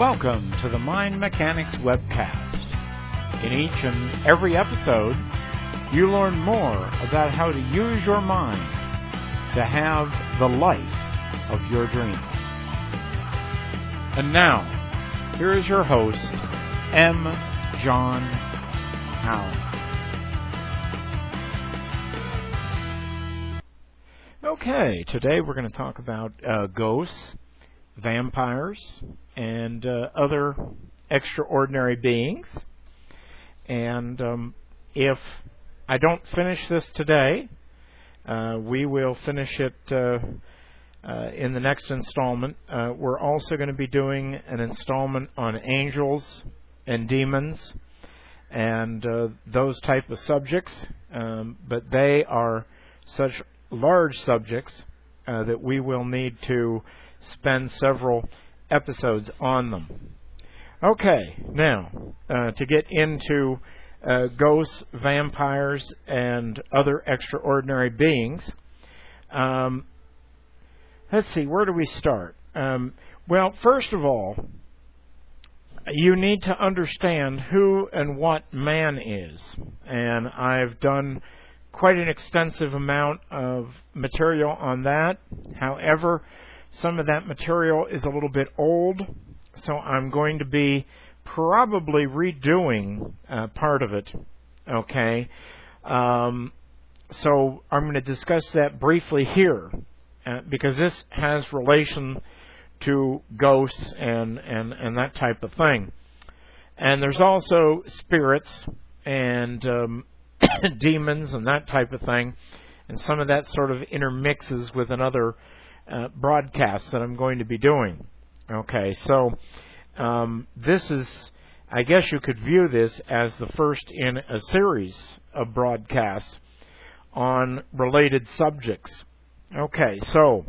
Welcome to the Mind Mechanix webcast. In each and every episode, you learn more about how to use your mind to have the life of your dreams. And now, here is your host, M. John Allen. Okay, today we're going to talk about uh, ghosts, vampires, and uh, other extraordinary beings. And um, if I don't finish this today, uh, we will finish it uh, uh, in the next installment. Uh, we're also going to be doing an installment on angels and demons and those type of subjects, um, but they are such large subjects that we will need to spend several episodes on them. Okay, now uh, to get into uh, ghosts, vampires, and other extraordinary beings. Um, let's see, where do we start? Um, well, first of all, you need to understand who and what man is. And I've done quite an extensive amount of material on that. However, some of that material is a little bit old, so I'm going to be probably redoing uh, part of it. Okay, um, so I'm going to discuss that briefly here uh, because this has relation to ghosts and, and, and that type of thing. And there's also spirits and um, demons and that type of thing, and some of that sort of intermixes with another uh, broadcasts that I'm going to be doing. Okay, so um, this is, I guess you could view this as the first in a series of broadcasts on related subjects. Okay, so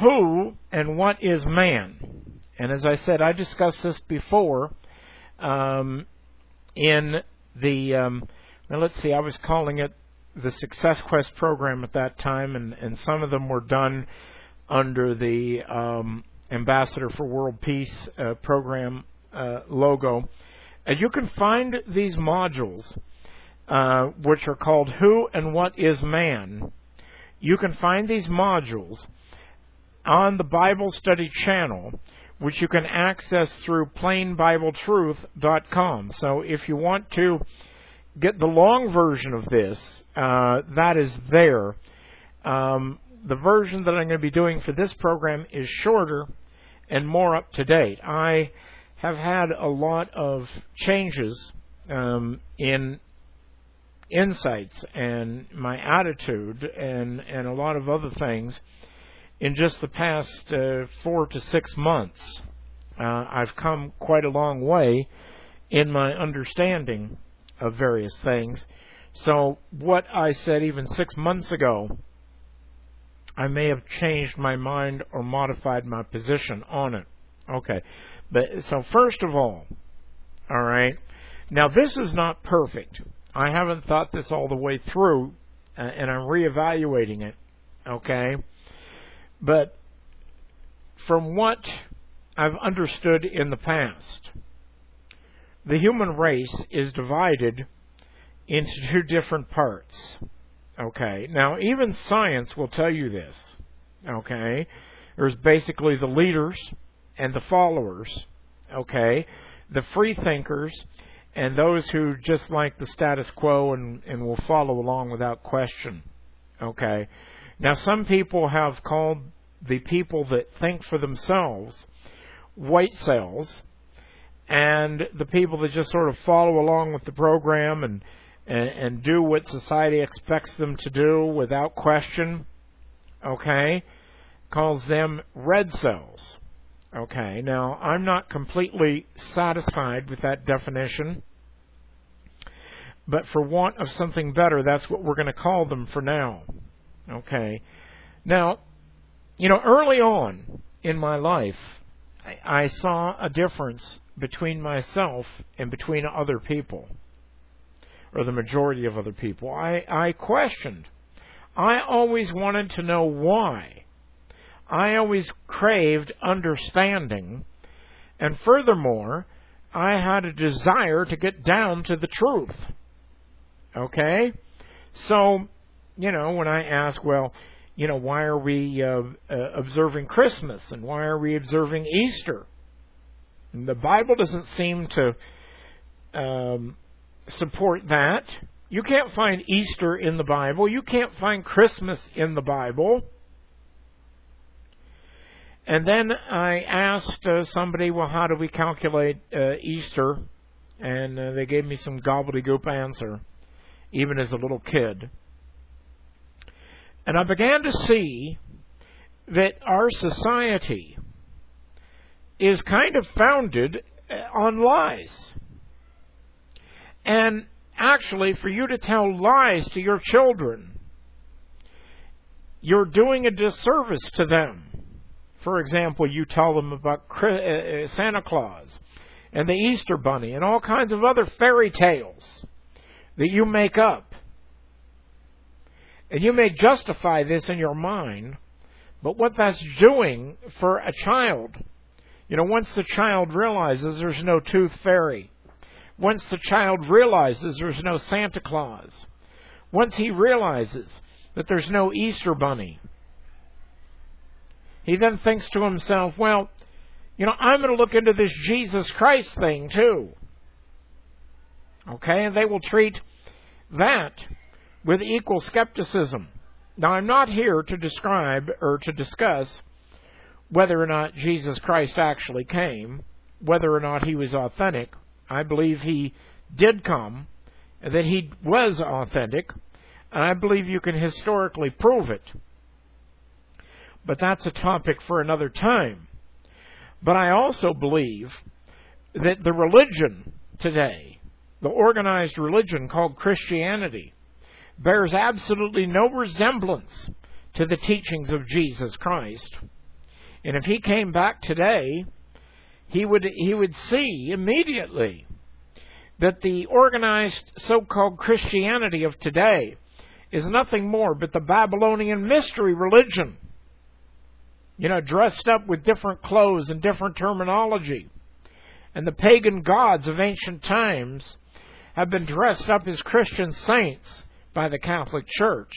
who and what is man? And as I said, I discussed this before um, in the. Um, well, let's see, I was calling it the Success Quest program at that time, and, and some of them were done under the um, Ambassador for World Peace uh, program uh, logo. And you can find these modules, uh, which are called Who and What is Man. You can find these modules on the Bible Study channel, which you can access through plainbibletruth.com. So if you want to get the long version of this, uh, that is there. Um, the version that I'm going to be doing for this program is shorter and more up to date. I have had a lot of changes um, in insights and my attitude and and a lot of other things in just the past uh, four to six months. Uh, I've come quite a long way in my understanding of various things. So, what I said even six months ago, I may have changed my mind or modified my position on it. Okay. But, so first of all, alright, now this is not perfect. I haven't thought this all the way through, uh, and I'm reevaluating it. Okay. But, from what I've understood in the past, the human race is divided into two different parts. Okay. Now, even science will tell you this. Okay. There's basically the leaders and the followers. Okay. The free thinkers and those who just like the status quo and, and will follow along without question. Okay. Now, some people have called the people that think for themselves white cells and the people that just sort of follow along with the program and and, and do what society expects them to do without question, okay, calls them red cells. Okay, now I'm not completely satisfied with that definition, but for want of something better, that's what we're going to call them for now. Okay, now, you know, early on in my life, I, saw a difference between myself and between other people, or the majority of other people. I, I questioned. I always wanted to know why I always craved understanding, and furthermore, I had a desire to get down to the truth. Okay? So, you know, when I ask, well, you know, why are we uh, uh, observing Christmas and why are we observing Easter? And the Bible doesn't seem to um, support that. You can't find Easter in the Bible. You can't find Christmas in the Bible. And then I asked uh, somebody, well, how do we calculate uh, Easter? And uh, they gave me some gobbledygook answer, even as a little kid. And I began to see that our society is kind of founded uh, on lies. And actually, for you to tell lies to your children, you're doing a disservice to them for example, you tell them about uh, uh, Santa Claus and the Easter Bunny and all kinds of other fairy tales that you make up. And you may justify this in your mind, but what that's doing for a child, you know, once the child realizes there's no tooth fairy, once the child realizes there's no Santa Claus, once he realizes that there's no Easter Bunny, he then thinks to himself, well, you know, I'm going to look into this Jesus Christ thing too. Okay, and they will treat that with equal skepticism. Now, I'm not here to describe or to discuss whether or not Jesus Christ actually came, whether or not he was authentic. I believe he did come, that he was authentic, and I believe you can historically prove it but that's a topic for another time. But I also believe that the religion today, the organized religion called Christianity, bears absolutely no resemblance to the teachings of Jesus Christ. And if he came back today, he would he would see immediately that the organized so-called Christianity of today is nothing more but the Babylonian mystery religion you know, dressed up with different clothes and different terminology. And the pagan gods of ancient times have been dressed up as Christian saints by the Catholic Church.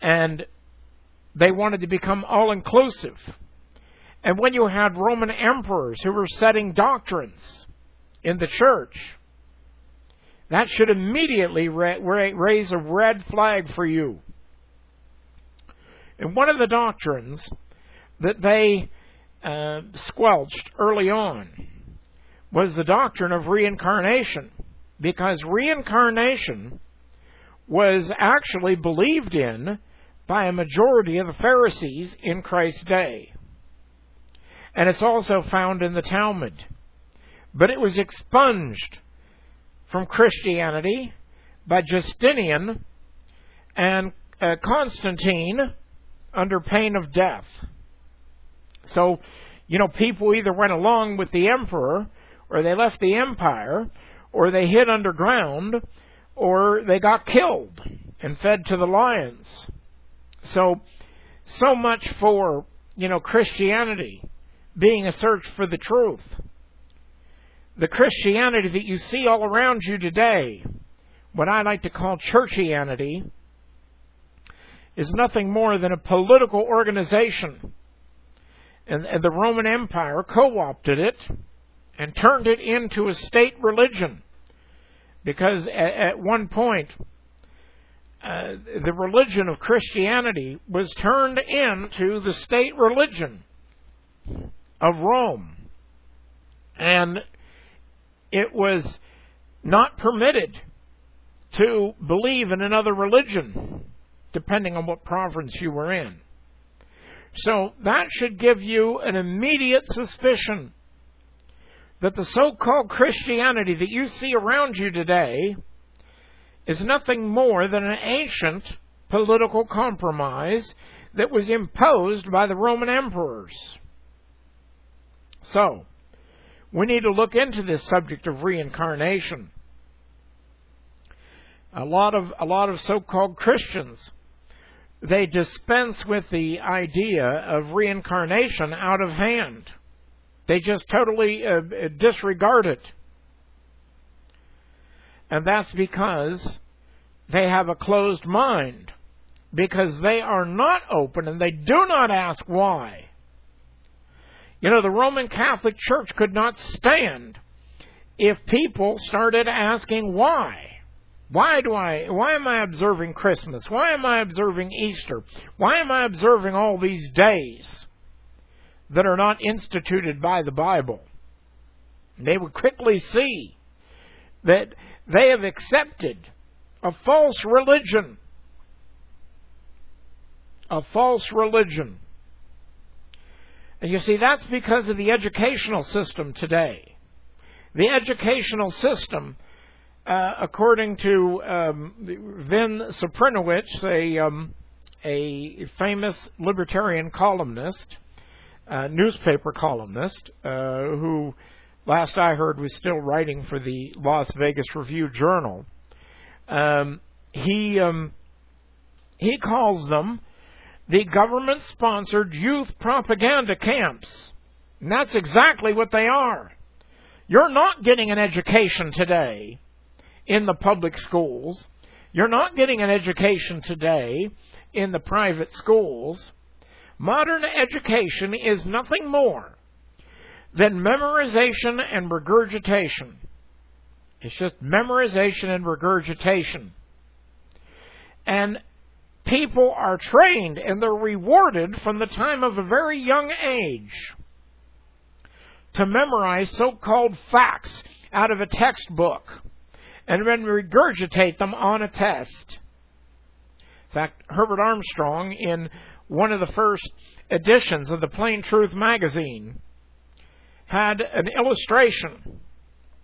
And they wanted to become all inclusive. And when you had Roman emperors who were setting doctrines in the church, that should immediately raise a red flag for you. And one of the doctrines that they uh, squelched early on was the doctrine of reincarnation, because reincarnation was actually believed in by a majority of the Pharisees in Christ's day. And it's also found in the Talmud. But it was expunged from Christianity by Justinian and uh, Constantine under pain of death. So, you know, people either went along with the emperor, or they left the empire, or they hid underground, or they got killed and fed to the lions. So, so much for, you know, Christianity being a search for the truth. The Christianity that you see all around you today, what I like to call churchianity, is nothing more than a political organization. And, and the Roman Empire co opted it and turned it into a state religion. Because at, at one point, uh, the religion of Christianity was turned into the state religion of Rome. And it was not permitted to believe in another religion, depending on what province you were in. So that should give you an immediate suspicion that the so called Christianity that you see around you today is nothing more than an ancient political compromise that was imposed by the Roman emperors. So, we need to look into this subject of reincarnation. A lot of a lot of so-called Christians they dispense with the idea of reincarnation out of hand. They just totally uh, disregard it. And that's because they have a closed mind. Because they are not open and they do not ask why. You know, the Roman Catholic Church could not stand if people started asking why. Why do I why am I observing Christmas? Why am I observing Easter? Why am I observing all these days that are not instituted by the Bible? They would quickly see that they have accepted a false religion. A false religion. And you see, that's because of the educational system today. The educational system, uh, according to um, Vin Suprynowicz, a, um, a famous libertarian columnist, uh, newspaper columnist, uh, who, last I heard, was still writing for the Las Vegas Review Journal. Um, he um, he calls them the government sponsored youth propaganda camps. And that's exactly what they are. You're not getting an education today in the public schools. You're not getting an education today in the private schools. Modern education is nothing more than memorization and regurgitation. It's just memorization and regurgitation. And people are trained and they're rewarded from the time of a very young age to memorize so called facts out of a textbook and then regurgitate them on a test. In fact, Herbert Armstrong, in one of the first editions of the Plain Truth magazine, had an illustration.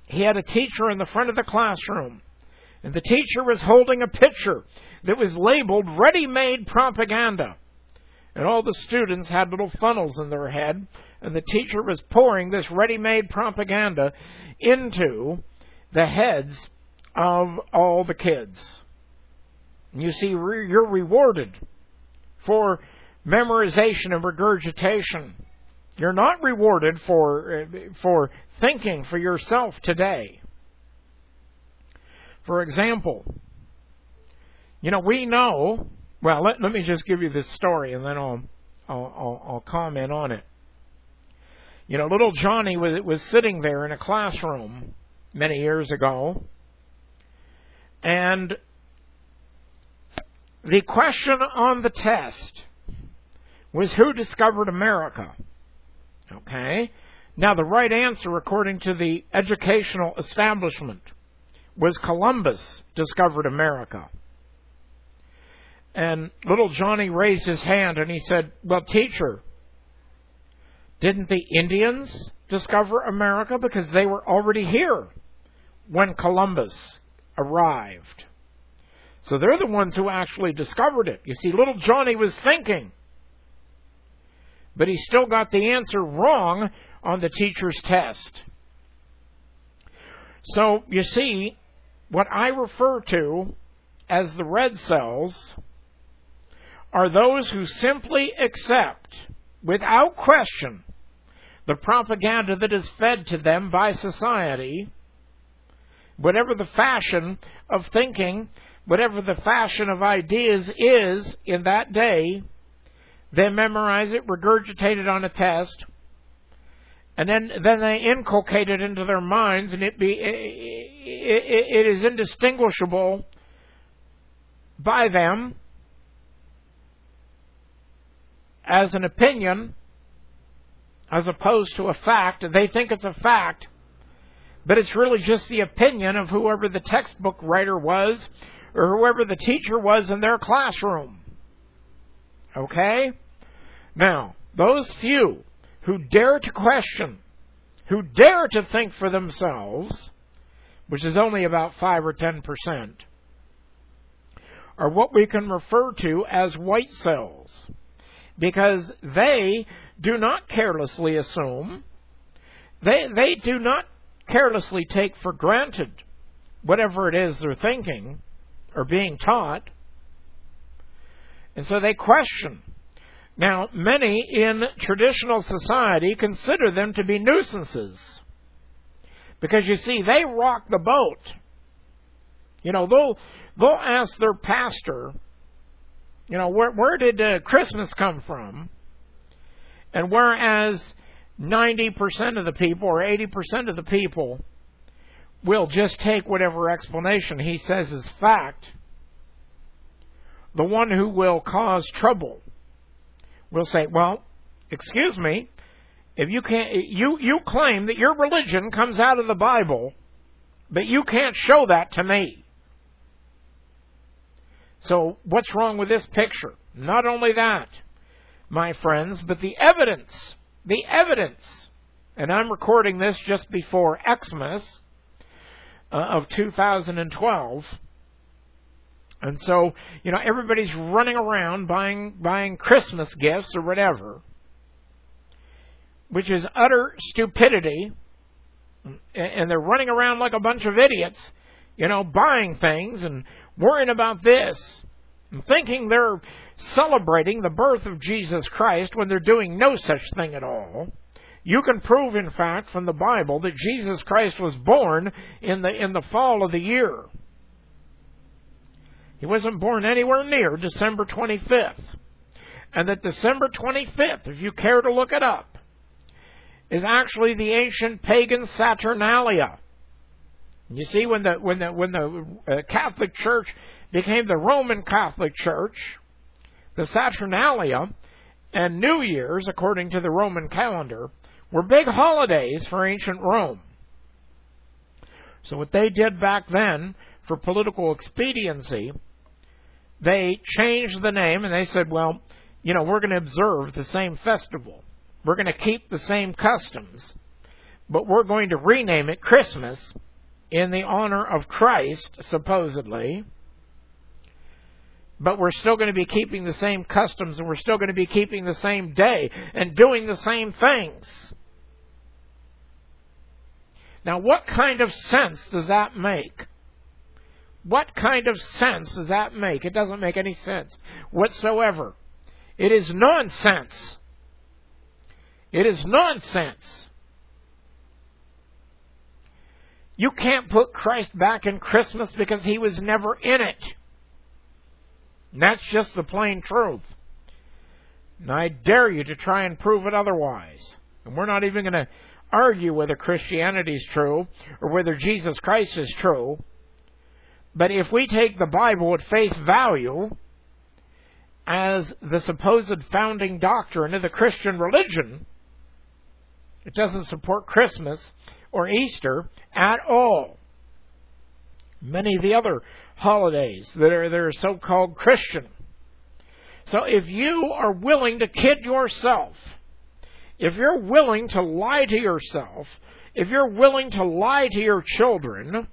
He had a teacher in the front of the classroom, and the teacher was holding a picture that was labeled ready made propaganda. And all the students had little funnels in their head, and the teacher was pouring this ready made propaganda into the heads of all the kids. You see, you're rewarded for memorization and regurgitation. You're not rewarded for, uh, for thinking for yourself today. For example, you know, we know. Well, let, let me just give you this story, and then I'll, I'll, I'll, I'll comment on it. You know, little Johnny was was sitting there in a classroom many years ago, and the question on the test was who discovered America. Okay? Now, the right answer, according to the educational establishment, was Columbus discovered America. And little Johnny raised his hand and he said, Well, teacher, didn't the Indians discover America? Because they were already here when Columbus arrived. So they're the ones who actually discovered it. You see, little Johnny was thinking. But he still got the answer wrong on the teacher's test. So, you see, what I refer to as the red cells are those who simply accept, without question, the propaganda that is fed to them by society, whatever the fashion of thinking, whatever the fashion of ideas is in that day, they memorize it, regurgitate it on a test, and then then they inculcate it into their minds, and it be it, it, it is indistinguishable by them as an opinion as opposed to a fact. They think it's a fact but it's really just the opinion of whoever the textbook writer was or whoever the teacher was in their classroom. Okay? Now, those few who dare to question, who dare to think for themselves, which is only about 5 or 10%, are what we can refer to as white cells. Because they do not carelessly assume, they, they do not carelessly take for granted whatever it is they're thinking or being taught. And so they question. Now, many in traditional society consider them to be nuisances. Because you see, they rock the boat. You know, they'll, they'll ask their pastor, you know, where, where did uh, Christmas come from? And whereas 90% of the people or 80% of the people will just take whatever explanation he says is fact, the one who will cause trouble will say, "Well, excuse me, if you can't you you claim that your religion comes out of the Bible, but you can't show that to me." So, what's wrong with this picture? Not only that, my friends, but the evidence, the evidence. And I'm recording this just before Xmas uh, of 2012 and so, you know, everybody's running around buying buying Christmas gifts or whatever, which is utter stupidity. And they're running around like a bunch of idiots, you know, buying things and worrying about this and thinking they're celebrating the birth of Jesus Christ when they're doing no such thing at all. You can prove, in fact, from the Bible that Jesus Christ was born in the in the fall of the year. He wasn't born anywhere near December 25th. And that December 25th, if you care to look it up, is actually the ancient pagan Saturnalia. You see, when the when the when the uh, Catholic Church became the Roman Catholic Church, the Saturnalia and New Year's, according to the Roman calendar, were big holidays for ancient Rome. So what they did back then for political expediency they changed the name and they said, well, you know, we're going to observe the same festival. We're going to keep the same customs, but we're going to rename it Christmas in the honor of Christ, supposedly. But we're still going to be keeping the same customs and we're still going to be keeping the same day and doing the same things. Now, what kind of sense does that make? What kind of sense does that make? It doesn't make any sense whatsoever. It is nonsense. It is nonsense. You can't put Christ back in Christmas because he was never in it. And that's just the plain truth. And I dare you to try and prove it otherwise. And we're not even going to argue whether Christianity is true or whether Jesus Christ is true. But if we take the Bible at face value as the supposed founding doctrine of the Christian religion, it doesn't support Christmas or Easter at all. Many of the other holidays that are, that are so called Christian. So if you are willing to kid yourself, if you're willing to lie to yourself, if you're willing to lie to your children,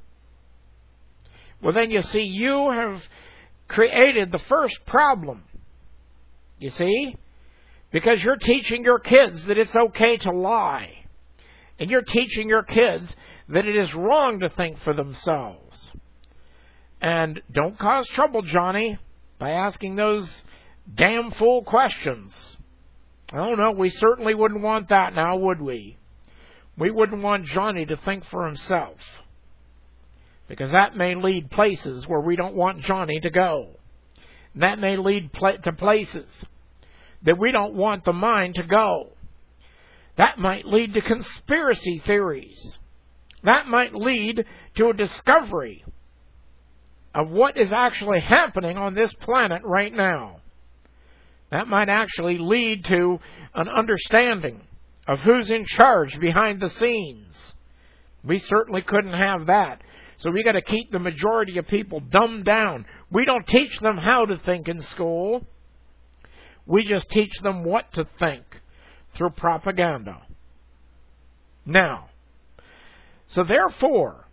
well, then you see, you have created the first problem. You see? Because you're teaching your kids that it's okay to lie. And you're teaching your kids that it is wrong to think for themselves. And don't cause trouble, Johnny, by asking those damn fool questions. Oh, I don't know, we certainly wouldn't want that now, would we? We wouldn't want Johnny to think for himself because that may lead places where we don't want Johnny to go. That may lead to places that we don't want the mind to go. That might lead to conspiracy theories. That might lead to a discovery of what is actually happening on this planet right now. That might actually lead to an understanding of who's in charge behind the scenes We certainly couldn't have that. So we got to keep the majority of people dumbed down. We don't teach them how to think in school. We just teach them what to think through propaganda. Now, so therefore,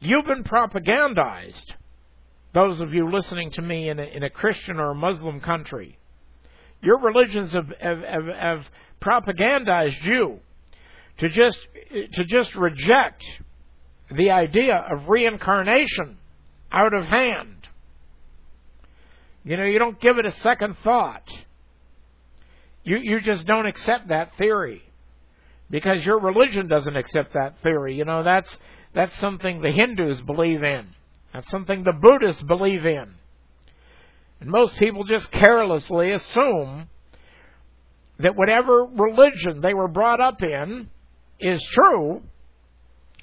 you've been propagandized. Those of you listening to me in a, in a Christian or a Muslim country, your religions have, have, have, have propagandized you to just to just reject the idea of reincarnation out of hand. You know, you don't give it a second thought. You you just don't accept that theory because your religion doesn't accept that theory. You know, that's that's something the Hindus believe in. That's something the Buddhists believe in. And most people just carelessly assume that whatever religion they were brought up in is true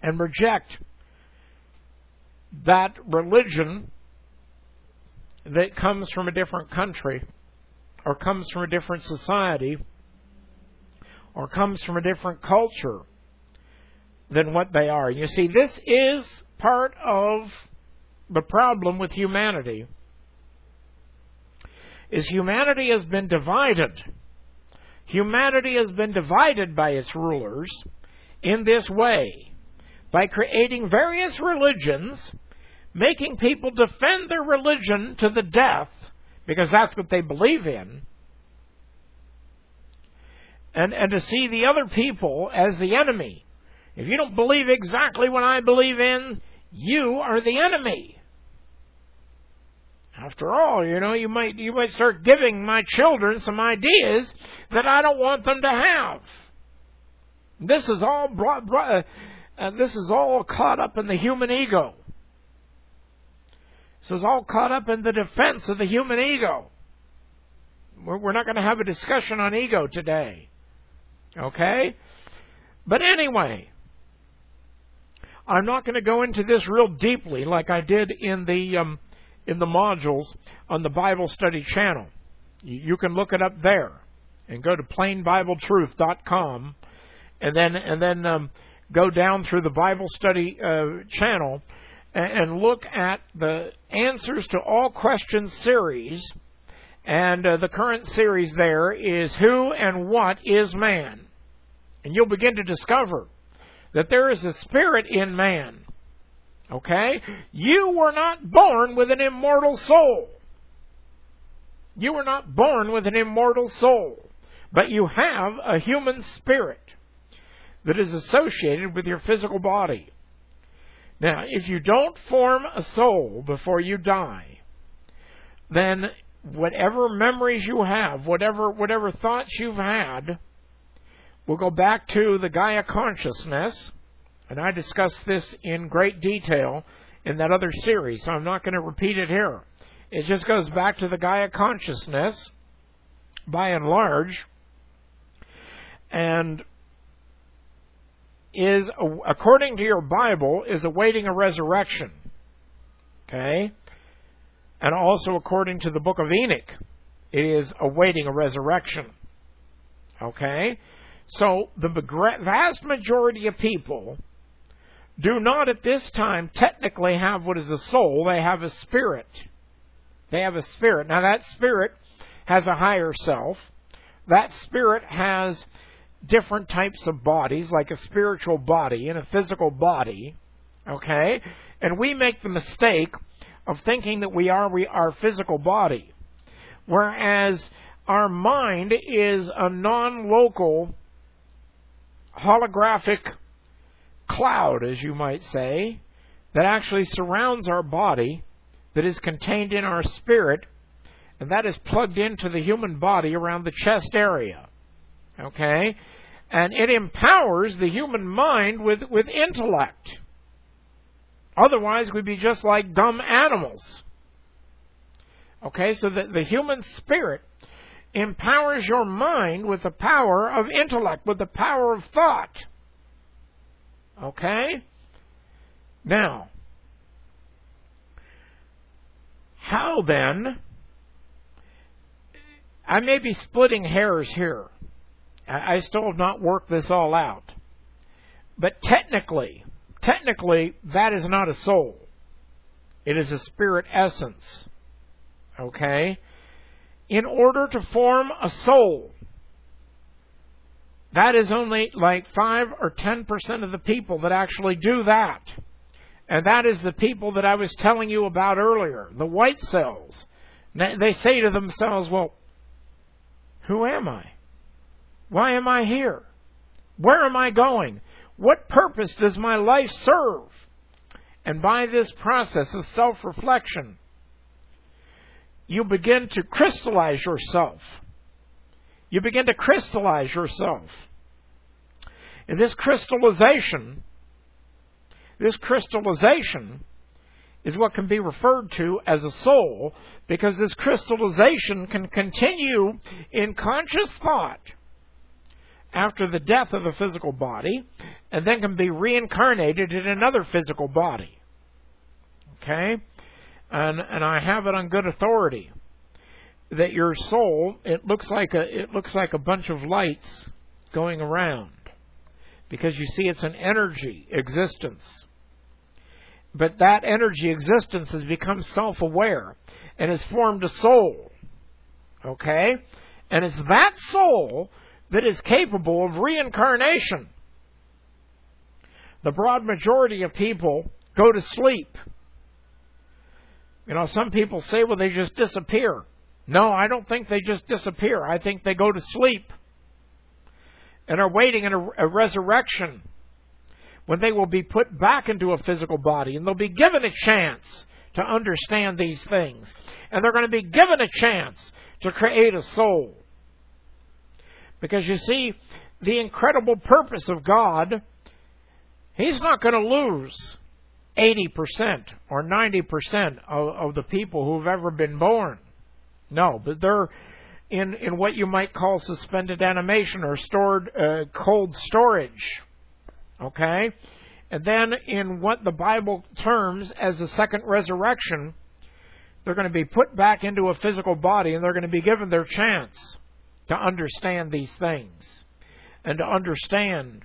and reject that religion that comes from a different country or comes from a different society or comes from a different culture than what they are. You see, this is part of the problem with humanity. Is humanity has been divided. Humanity has been divided by its rulers in this way by creating various religions, making people defend their religion to the death because that's what they believe in. And, and to see the other people as the enemy. If you don't believe exactly what I believe in, you are the enemy. After all, you know, you might you might start giving my children some ideas that I don't want them to have. This is all brought, brought uh, this is all caught up in the human ego. This is all caught up in the defense of the human ego. We're, we're not going to have a discussion on ego today. Okay? But anyway, I'm not going to go into this real deeply like I did in the um, in the modules on the Bible Study channel. You can look it up there and go to plainbibletruth.com and then and then um, go down through the Bible study uh, channel and, look at the answers to all questions series. And uh, the current series there is Who and What is Man? And you'll begin to discover that there is a spirit in man. Okay? You were not born with an immortal soul. You were not born with an immortal soul. But you have a human spirit that is associated with your physical body. Now, if you don't form a soul before you die, then whatever memories you have, whatever whatever thoughts you've had, will go back to the Gaia consciousness, and I discussed this in great detail in that other series, so I'm not going to repeat it here. It just goes back to the Gaia consciousness by and large. And is, according to your Bible, is awaiting a resurrection. Okay? And also according to the book of Enoch, it is awaiting a resurrection. Okay? So the vast majority of people do not at this time technically have what is a soul, they have a spirit. They have a spirit. Now that spirit has a higher self. That spirit has different types of bodies, like a spiritual body and a physical body, okay? And we make the mistake of thinking that we are we our physical body, whereas our mind is a non-local holographic cloud, as you might say, that actually surrounds our body, that is contained in our spirit, and that is plugged into the human body around the chest area. Okay? And it empowers the human mind with, with intellect. Otherwise, we'd be just like dumb animals. Okay, so the, the human spirit empowers your mind with the power of intellect, with the power of thought. Okay? Now, how then? I may be splitting hairs here. I still have not worked this all out. But technically, technically, that is not a soul. It is a spirit essence. Okay? In order to form a soul, that is only like 5 or 10% of the people that actually do that. And that is the people that I was telling you about earlier, the white cells. They say to themselves, well, who am I? Why am I here? Where am I going? What purpose does my life serve? And by this process of self reflection, you begin to crystallize yourself. You begin to crystallize yourself. And this crystallization, this crystallization is what can be referred to as a soul because this crystallization can continue in conscious thought after the death of the physical body and then can be reincarnated in another physical body. Okay? And and I have it on good authority that your soul it looks like a it looks like a bunch of lights going around because you see it's an energy existence. But that energy existence has become self-aware and has formed a soul. Okay? And it's that soul that is capable of reincarnation. The broad majority of people go to sleep. You know, some people say, well, they just disappear. No, I don't think they just disappear. I think they go to sleep and are waiting in a, a resurrection when they will be put back into a physical body and they'll be given a chance to understand these things. And they're going to be given a chance to create a soul. Because you see, the incredible purpose of God, He's not going to lose 80% or 90% of, of the people who've ever been born. No, but they're in, in what you might call suspended animation or stored uh, cold storage. Okay? And then in what the Bible terms as the second resurrection, they're going to be put back into a physical body and they're going to be given their chance to understand these things and to understand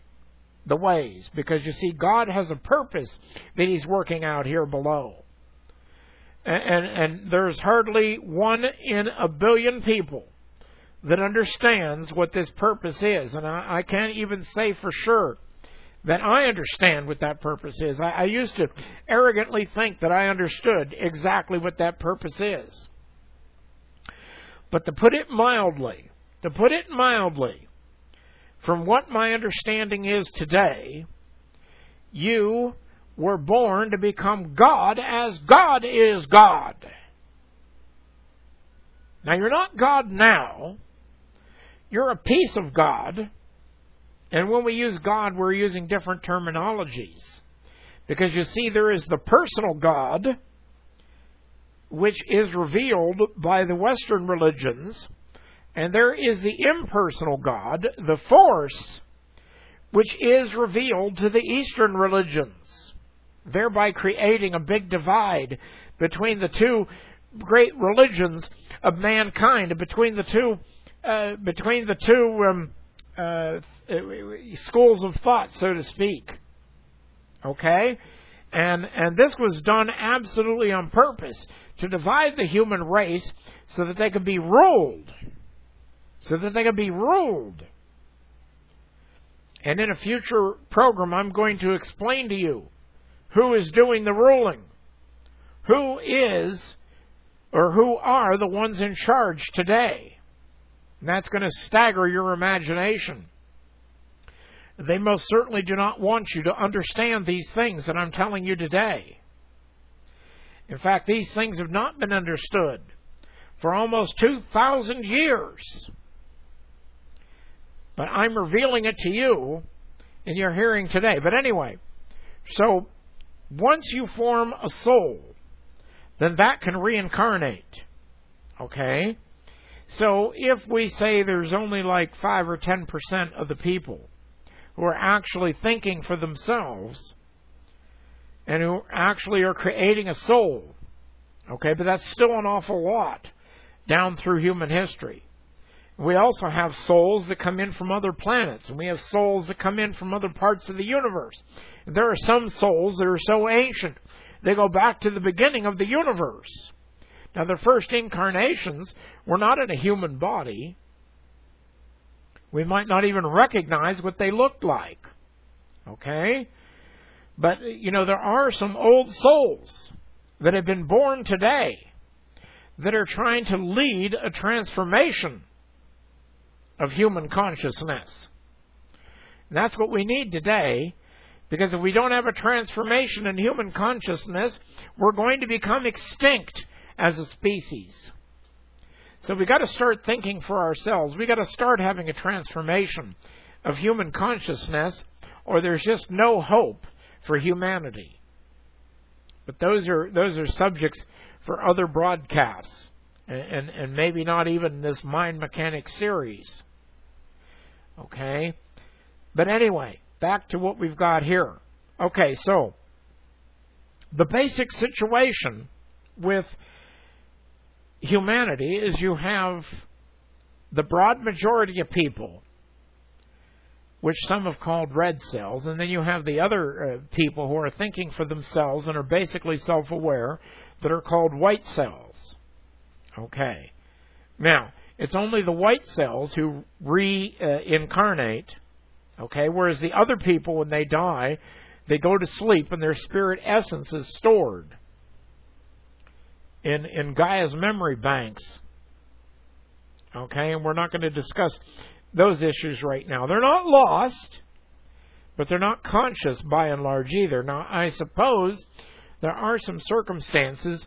the ways because you see God has a purpose that he's working out here below. And, and, and there's hardly one in a billion people that understands what this purpose is. And I, I can't even say for sure that I understand what that purpose is. I, I used to arrogantly think that I understood exactly what that purpose is. But to put it mildly, to put it mildly, from what my understanding is today, you were born to become God as God is God. Now, you're not God now. You're a piece of God. And when we use God, we're using different terminologies. Because you see, there is the personal God, which is revealed by the Western religions and there is the impersonal God, the force, which is revealed to the Eastern religions, thereby creating a big divide between the two great religions of mankind, between the two, uh, between the two um, uh, schools of thought, so to speak. Okay, and and this was done absolutely on purpose to divide the human race so that they could be ruled so that they can be ruled. And in a future program, I'm going to explain to you who is doing the ruling, who is or who are the ones in charge today. And that's going to stagger your imagination. They most certainly do not want you to understand these things that I'm telling you today. In fact, these things have not been understood for almost 2,000 years. But I'm revealing it to you in your hearing today. But anyway, so once you form a soul, then that can reincarnate. Okay? So if we say there's only like 5 or 10% of the people who are actually thinking for themselves and who actually are creating a soul, okay, but that's still an awful lot down through human history. We also have souls that come in from other planets, and we have souls that come in from other parts of the universe. There are some souls that are so ancient, they go back to the beginning of the universe. Now, their first incarnations were not in a human body. We might not even recognize what they looked like. Okay? But, you know, there are some old souls that have been born today that are trying to lead a transformation of human consciousness. And that's what we need today, because if we don't have a transformation in human consciousness, we're going to become extinct as a species. So we've got to start thinking for ourselves. We've got to start having a transformation of human consciousness, or there's just no hope for humanity. But those are those are subjects for other broadcasts, and and, and maybe not even this Mind Mechanix series. Okay, but anyway, back to what we've got here. Okay, so the basic situation with humanity is you have the broad majority of people, which some have called red cells, and then you have the other uh, people who are thinking for themselves and are basically self aware that are called white cells. Okay. Now, it's only the white cells who reincarnate, uh, okay, whereas the other people, when they die, they go to sleep and their spirit essence is stored in, in Gaia's memory banks. Okay, and we're not going to discuss those issues right now. They're not lost, but they're not conscious by and large either. Now, I suppose there are some circumstances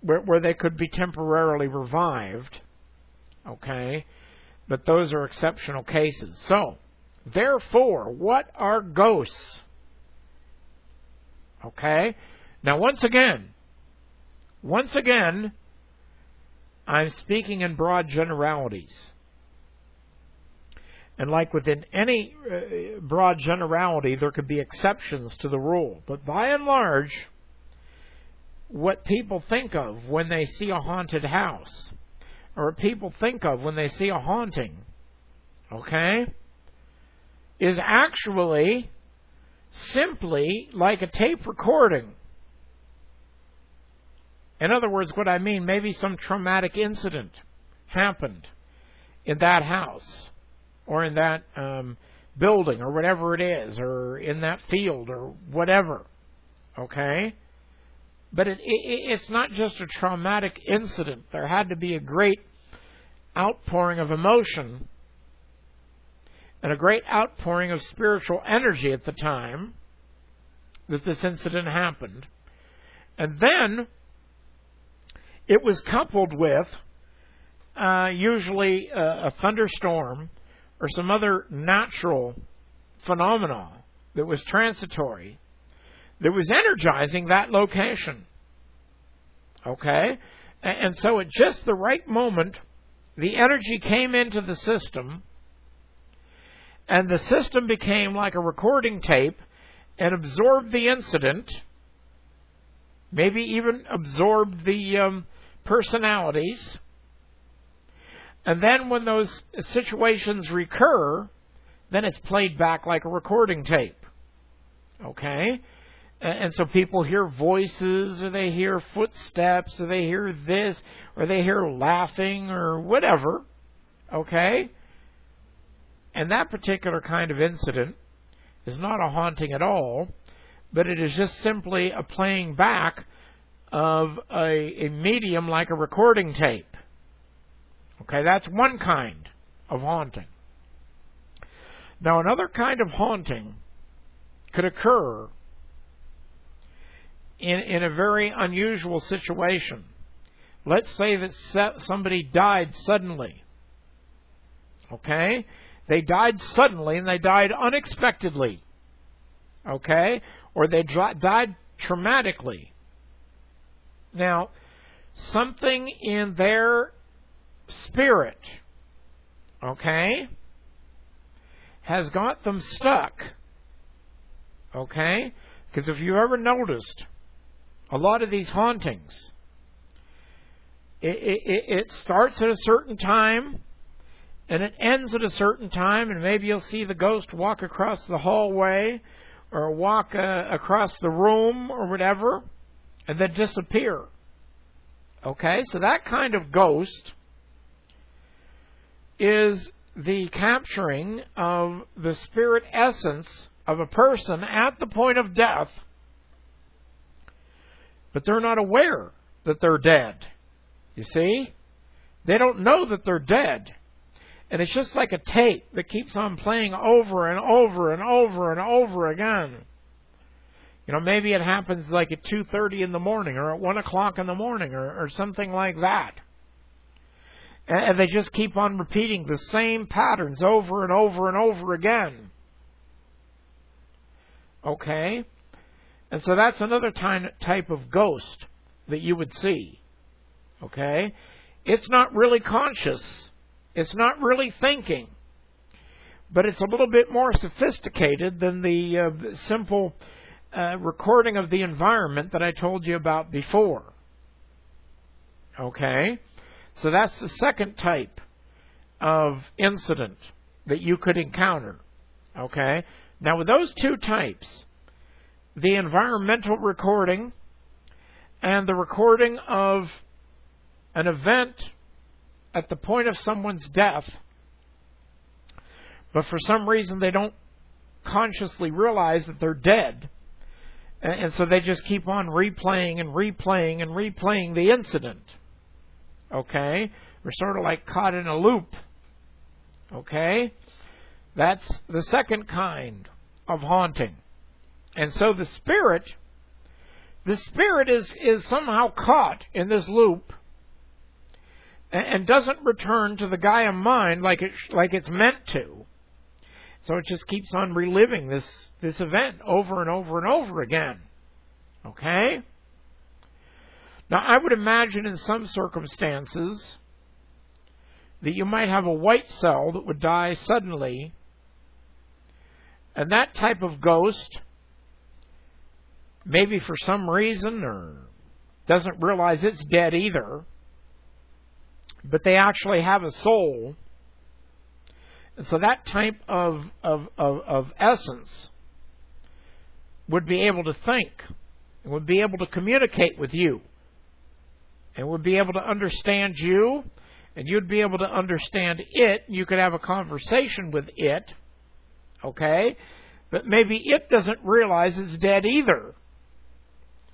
where, where they could be temporarily revived. Okay, but those are exceptional cases. So, therefore, what are ghosts? Okay, now once again, once again, I'm speaking in broad generalities. And like within any uh, broad generality, there could be exceptions to the rule. But by and large, what people think of when they see a haunted house, or people think of when they see a haunting, okay, is actually simply like a tape recording in other words, what I mean, maybe some traumatic incident happened in that house or in that um, building or whatever it is or in that field or whatever. Okay? But it, it, it's not just a traumatic incident. There had to be a great outpouring of emotion and a great outpouring of spiritual energy at the time that this incident happened. And then it was coupled with uh, usually a, a thunderstorm or some other natural phenomenon that was transitory that was energizing that location. Okay? And so at just the right moment, the energy came into the system, and the system became like a recording tape and absorbed the incident, maybe even absorbed the um, personalities. And then when those situations recur, then it's played back like a recording tape. Okay? And so people hear voices, or they hear footsteps, or they hear this, or they hear laughing, or whatever. Okay? And that particular kind of incident is not a haunting at all, but it is just simply a playing back of a, a medium like a recording tape. Okay, that's one kind of haunting. Now, another kind of haunting could occur in, in a very unusual situation. Let's say that somebody died suddenly. Okay? They died suddenly and they died unexpectedly. Okay? Or they died traumatically. Now, something in their spirit, okay, has got them stuck. Okay? Because if you ever noticed, a lot of these hauntings, it, it, it starts at a certain time and it ends at a certain time, and maybe you'll see the ghost walk across the hallway or walk uh, across the room or whatever, and then disappear. Okay, so that kind of ghost is the capturing of the spirit essence of a person at the point of death, but they're not aware that they're dead. You see? They don't know that they're dead. And it's just like a tape that keeps on playing over and over and over and over again. You know, maybe it happens like at 2:30 in the morning or at 1 o'clock in the morning or, or something like that. And they just keep on repeating the same patterns over and over and over again. Okay? And so that's another type of ghost that you would see. Okay? It's not really conscious. It's not really thinking. But it's a little bit more sophisticated than the uh, simple uh, recording of the environment that I told you about before. Okay? So that's the second type of incident that you could encounter. Okay? Now, with those two types, the environmental recording and the recording of an event at the point of someone's death, but for some reason they don't consciously realize that they're dead. And so they just keep on replaying and replaying and replaying the incident. Okay? We're sort of like caught in a loop. Okay? That's the second kind of haunting. And so the spirit, the spirit is, is somehow caught in this loop and, and doesn't return to the Gaia mind like it, like it's meant to. So it just keeps on reliving this, this event over and over and over again. Okay? Now, I would imagine in some circumstances that you might have a white cell that would die suddenly, and that type of ghost, maybe for some reason, or doesn't realize it's dead either, but they actually have a soul. And so that type of, of, of, of essence would be able to think, would be able to communicate with you and would be able to understand you, and you'd be able to understand it. You could have a conversation with it, okay? But maybe it doesn't realize it's dead either,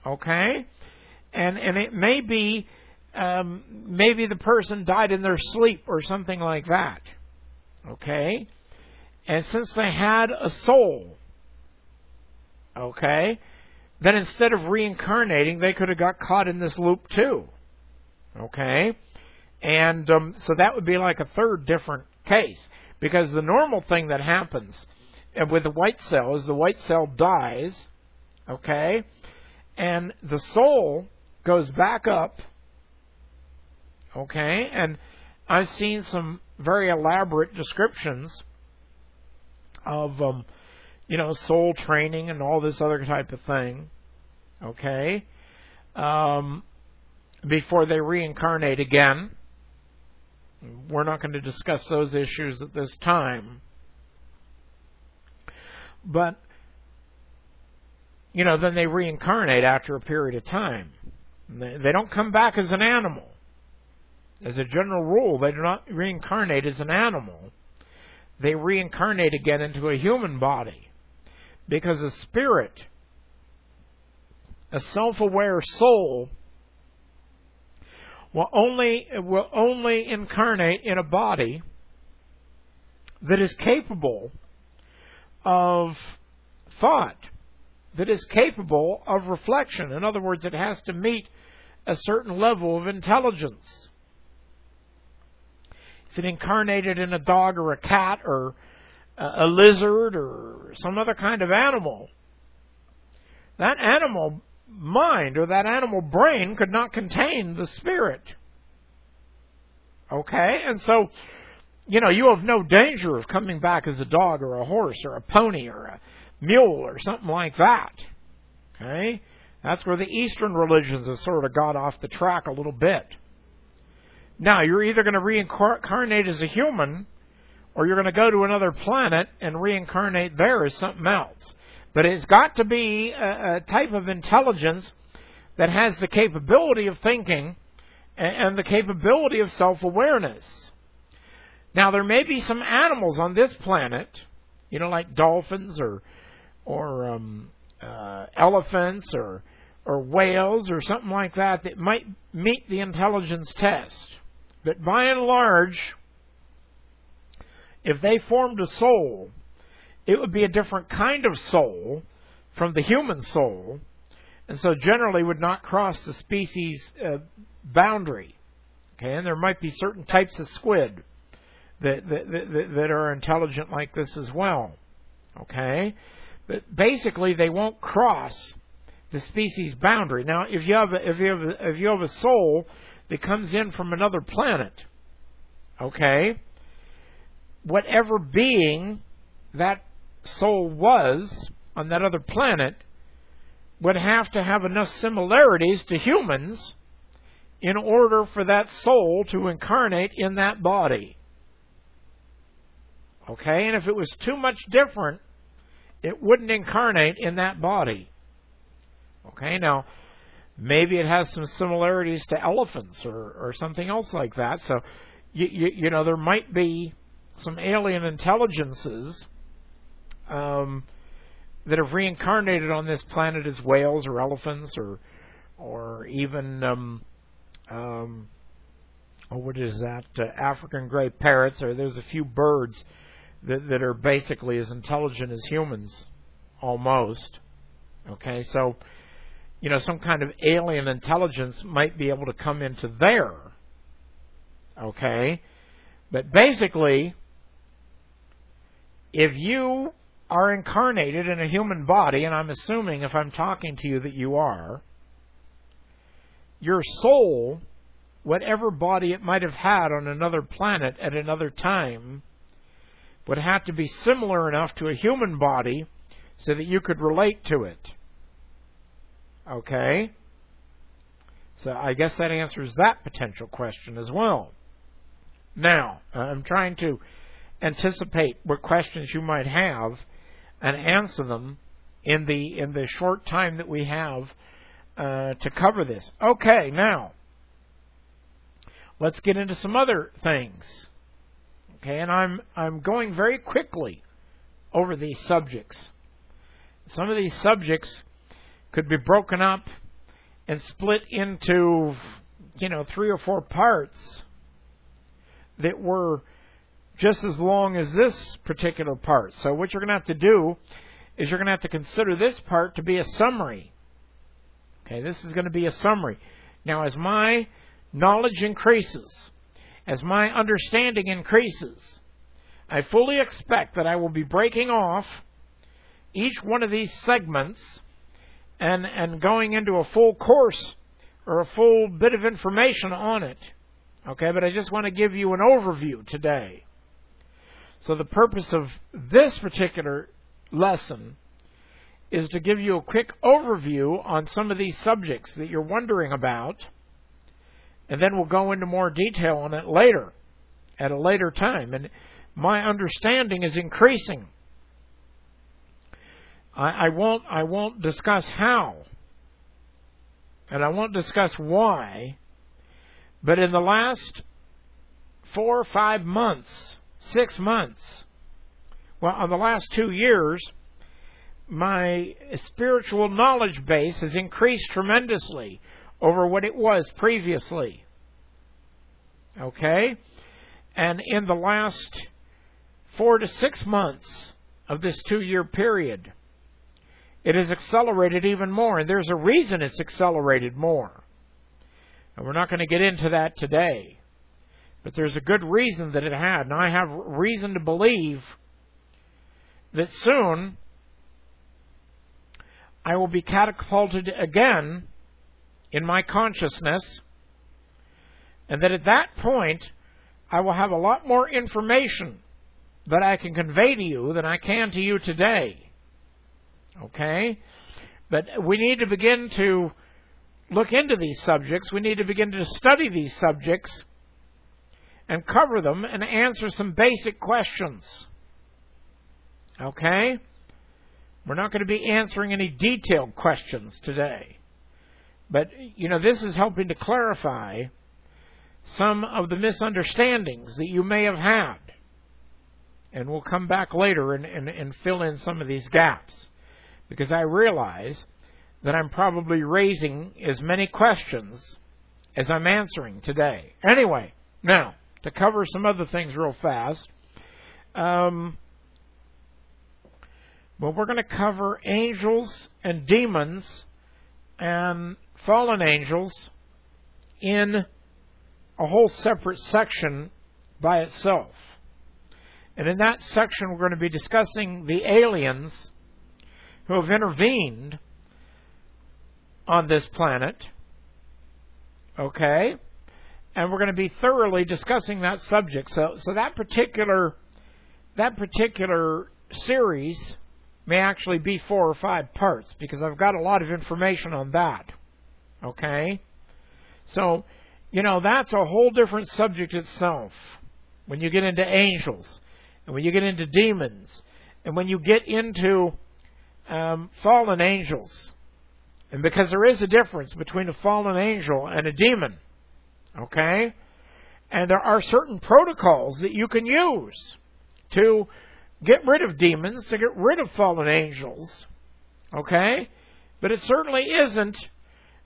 okay? And and it may be um, maybe the person died in their sleep or something like that, okay? And since they had a soul, okay, then instead of reincarnating, they could have got caught in this loop too. Okay? And um, so that would be like a third different case. Because the normal thing that happens with the white cell is the white cell dies, okay? And the soul goes back up, okay? And I've seen some very elaborate descriptions of, um, you know, soul training and all this other type of thing, okay? Um, before they reincarnate again. We're not going to discuss those issues at this time. But, you know, then they reincarnate after a period of time. They don't come back as an animal. As a general rule, they do not reincarnate as an animal. They reincarnate again into a human body. Because a spirit, a self aware soul, will only will only incarnate in a body that is capable of thought, that is capable of reflection. In other words, it has to meet a certain level of intelligence. If it incarnated in a dog or a cat or a lizard or some other kind of animal, that animal mind or that animal brain could not contain the spirit. Okay? And so, you know, you have no danger of coming back as a dog or a horse or a pony or a mule or something like that. Okay? That's where the Eastern religions have sort of got off the track a little bit. Now, you're either going to reincarnate as a human or you're going to go to another planet and reincarnate there as something else. But it's got to be a, a type of intelligence that has the capability of thinking and, and the capability of self awareness. Now, there may be some animals on this planet, you know, like dolphins or or um, uh, elephants or or whales or something like that that might meet the intelligence test. But by and large, if they formed a soul, it would be a different kind of soul from the human soul, and so generally would not cross the species uh, boundary. Okay, and there might be certain types of squid that, that that that are intelligent like this as well. Okay, but basically they won't cross the species boundary. Now, if you have a, if you have a, if you have a soul that comes in from another planet, okay, whatever being that soul was on that other planet would have to have enough similarities to humans in order for that soul to incarnate in that body. Okay, and if it was too much different, it wouldn't incarnate in that body. Okay, now maybe it has some similarities to elephants or, or something else like that. So, you, you, you know, there might be some alien intelligences um, that have reincarnated on this planet as whales or elephants or or even um, um, oh, what is that? Uh, African gray parrots. Or there's a few birds that that are basically as intelligent as humans, almost. Okay, so you know some kind of alien intelligence might be able to come into there. Okay, but basically, if you are incarnated in a human body, and I'm assuming if I'm talking to you that you are, your soul, whatever body it might have had on another planet at another time, would have to be similar enough to a human body so that you could relate to it. Okay? So I guess that answers that potential question as well. Now, I'm trying to anticipate what questions you might have and answer them in the in the short time that we have uh, to cover this. Okay, now let's get into some other things. Okay, and I'm I'm going very quickly over these subjects. Some of these subjects could be broken up and split into you know three or four parts that were just as long as this particular part. So what you're going to have to do is you're going to have to consider this part to be a summary. Okay, this is going to be a summary. Now, as my knowledge increases, as my understanding increases, I fully expect that I will be breaking off each one of these segments and, and going into a full course or a full bit of information on it. Okay, but I just want to give you an overview today. So the purpose of this particular lesson is to give you a quick overview on some of these subjects that you're wondering about, and then we'll go into more detail on it later, at a later time. And my understanding is increasing. I, I won't I won't discuss how, and I won't discuss why, but in the last four or five months, six months. Well, on the last two years, my spiritual knowledge base has increased tremendously over what it was previously. Okay? And in the last four to six months of this two year period, it has accelerated even more. And there's a reason it's accelerated more. And we're not going to get into that today. But there's a good reason that it had. And I have reason to believe that soon I will be catapulted again in my consciousness. And that at that point, I will have a lot more information that I can convey to you than I can to you today. Okay? But we need to begin to look into these subjects. We need to begin to study these subjects and cover them and answer some basic questions. Okay? We're not going to be answering any detailed questions today. But, you know, this is helping to clarify some of the misunderstandings that you may have had. And we'll come back later and, and, and fill in some of these gaps. Because I realize that I'm probably raising as many questions as I'm answering today. Anyway, now, to cover some other things real fast. Um, well, we're going to cover angels and demons and fallen angels in a whole separate section by itself. And in that section, we're going to be discussing the aliens who have intervened on this planet. Okay? And we're going to be thoroughly discussing that subject. So, so that particular that particular series may actually be four or five parts because I've got a lot of information on that. Okay? So, you know, that's a whole different subject itself. When you get into angels, and when you get into demons, and when you get into um, fallen angels, and because there is a difference between a fallen angel and a demon, okay? And there are certain protocols that you can use to get rid of demons, to get rid of fallen angels, okay? But it certainly isn't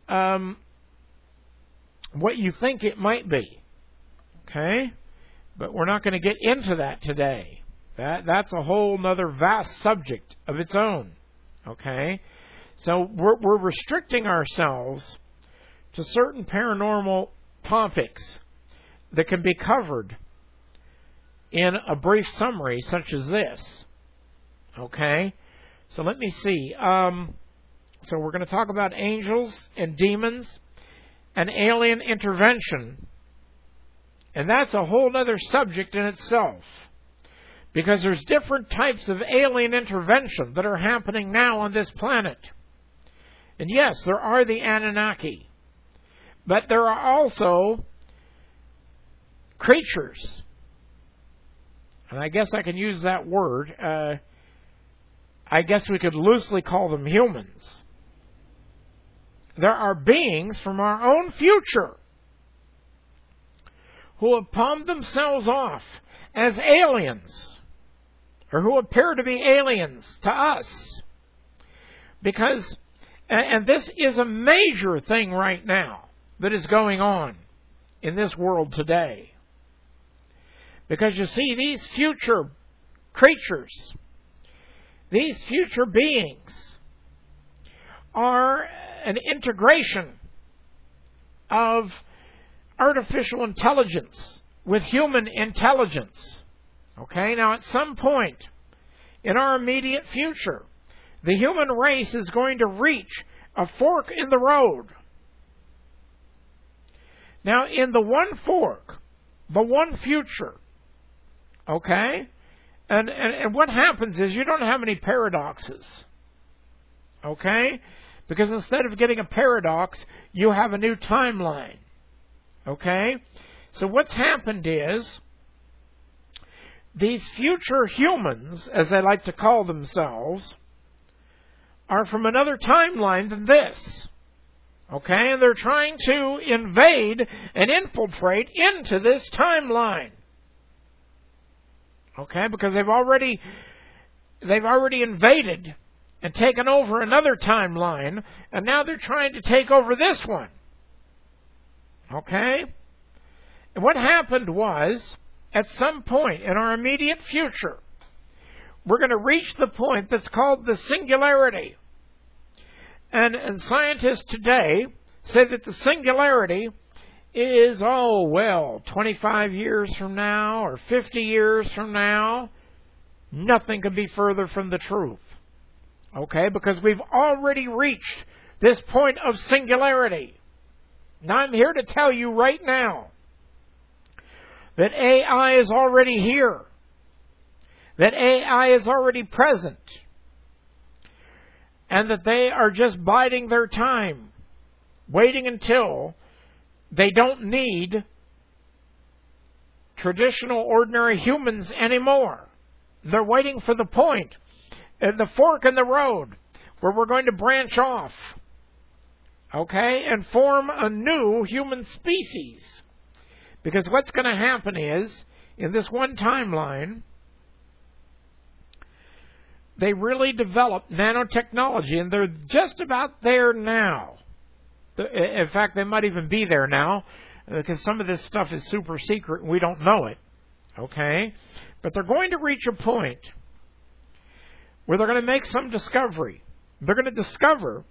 um, what you think it might be. Okay? But we're not going to get into that today. That that's a whole other vast subject of its own. Okay? So we're we're restricting ourselves to certain paranormal topics that can be covered in a brief summary such as this. Okay? So let me see. Um, so we're going to talk about angels and demons and alien intervention. And that's a whole other subject in itself. Because there's different types of alien intervention that are happening now on this planet. And yes, there are the Anunnaki. But there are also creatures. And I guess I can use that word. Uh, I guess we could loosely call them humans there are beings from our own future who have palmed themselves off as aliens, or who appear to be aliens to us. Because, and this is a major thing right now that is going on in this world today. Because you see, these future creatures, these future beings, are an integration of artificial intelligence with human intelligence. Okay, now at some point in our immediate future, the human race is going to reach a fork in the road. Now, in the one fork, the one future, okay, and, and, and what happens is you don't have any paradoxes. Okay? Because instead of getting a paradox, you have a new timeline. Okay? So what's happened is these future humans, as they like to call themselves, are from another timeline than this. Okay? And they're trying to invade and infiltrate into this timeline. Okay? Because they've already they've already invaded and taken over another timeline, and now they're trying to take over this one. Okay? And what happened was, at some point in our immediate future, we're going to reach the point that's called the singularity. And, and scientists today say that the singularity is, oh, well, 25 years from now or 50 years from now. Nothing could be further from the truth. Okay, because we've already reached this point of singularity. Now I'm here to tell you right now that AI is already here. That AI is already present. And that they are just biding their time, waiting until they don't need traditional, ordinary humans anymore. They're waiting for the point, uh, the fork in the road, where we're going to branch off, okay, and form a new human species. Because what's going to happen is, in this one timeline, they really developed nanotechnology, and they're just about there now. In fact, they might even be there now, because some of this stuff is super secret and we don't know it. Okay? But they're going to reach a point where they're going to make some discovery. They're going to discover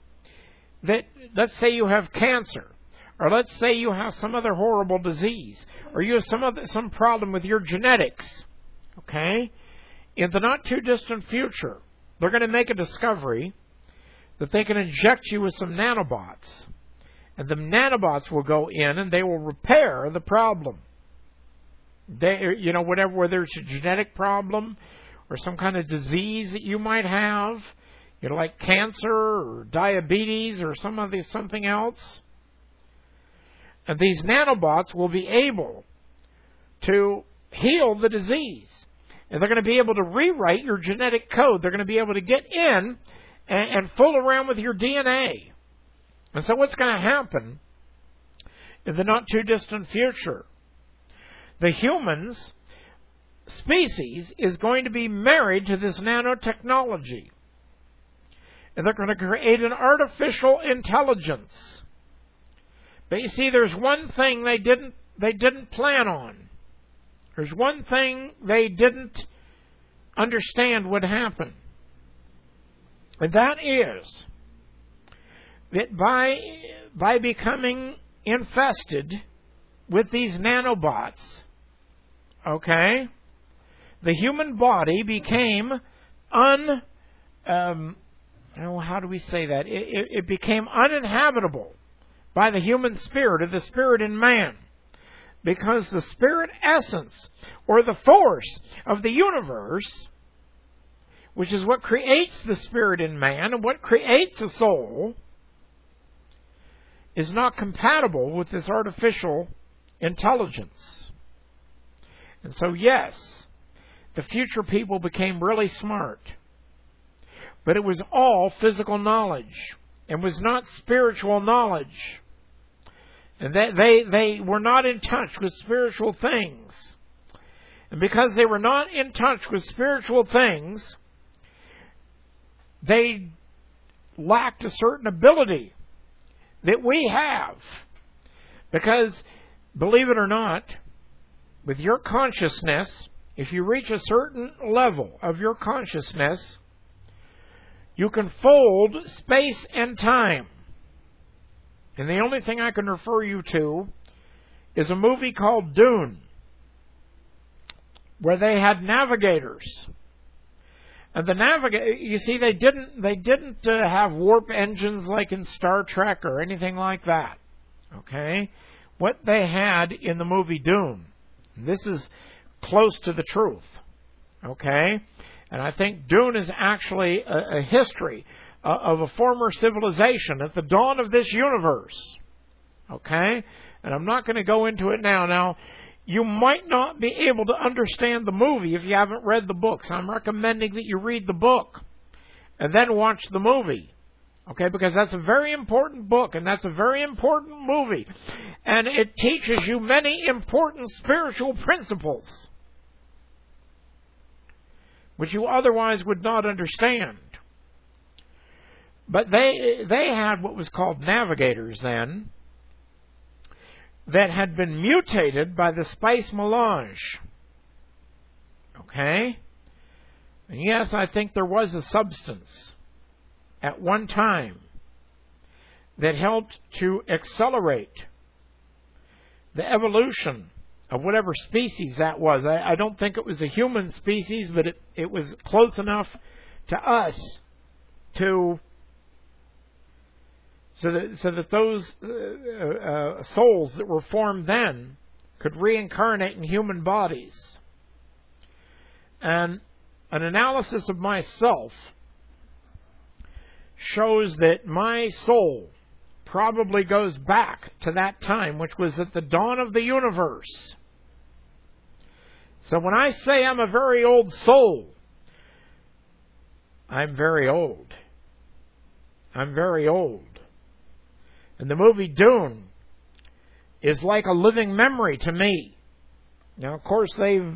that, let's say you have cancer, or let's say you have some other horrible disease, or you have some other, some problem with your genetics. Okay? In the not too distant future, they're going to make a discovery that they can inject you with some nanobots. And the nanobots will go in and they will repair the problem. They, you know, whatever, whether it's a genetic problem or some kind of disease that you might have, you know, like cancer or diabetes or some of these, something else. And these nanobots will be able to heal the disease. And they're going to be able to rewrite your genetic code. They're going to be able to get in and, and fool around with your DNA. And so, what's going to happen in the not too distant future? The humans species is going to be married to this nanotechnology. And they're going to create an artificial intelligence. But you see, there's one thing they didn't they didn't plan on. There's one thing they didn't understand would happen. And that is that by by becoming infested with these nanobots, okay, the human body became un um, oh, how do we say that? It, it, it became uninhabitable by the human spirit or the spirit in man because the spirit essence or the force of the universe, which is what creates the spirit in man and what creates the soul, is not compatible with this artificial intelligence. And so, yes, the future people became really smart. But it was all physical knowledge and was not spiritual knowledge. And that they, they were not in touch with spiritual things. And because they were not in touch with spiritual things, they lacked a certain ability that we have. Because, believe it or not, with your consciousness, if you reach a certain level of your consciousness, you can fold space and time. And the only thing I can refer you to is a movie called Dune, where they had navigators. And the navigator, you see, they didn't they didn't uh, have warp engines like in Star Trek or anything like that. Okay, what they had in the movie Dune, this is close to the truth. Okay, and I think Dune is actually a, a history uh, of a former civilization at the dawn of this universe. Okay? And I'm not going to go into it now. Now, you might not be able to understand the movie if you haven't read the books. I'm recommending that you read the book and then watch the movie. Okay, because that's a very important book and that's a very important movie. And it teaches you many important spiritual principles which you otherwise would not understand. But they they had what was called navigators then that had been mutated by the spice melange. Okay? And yes, I think there was a substance at one time that helped to accelerate the evolution of whatever species that was. I, I don't think it was a human species, but it, it was close enough to us to so that, so that those uh, uh, souls that were formed then could reincarnate in human bodies. And an analysis of myself shows that my soul probably goes back to that time, which was at the dawn of the universe. So when I say I'm a very old soul, I'm very old. I'm very old. And the movie Dune is like a living memory to me. Now, of course, they've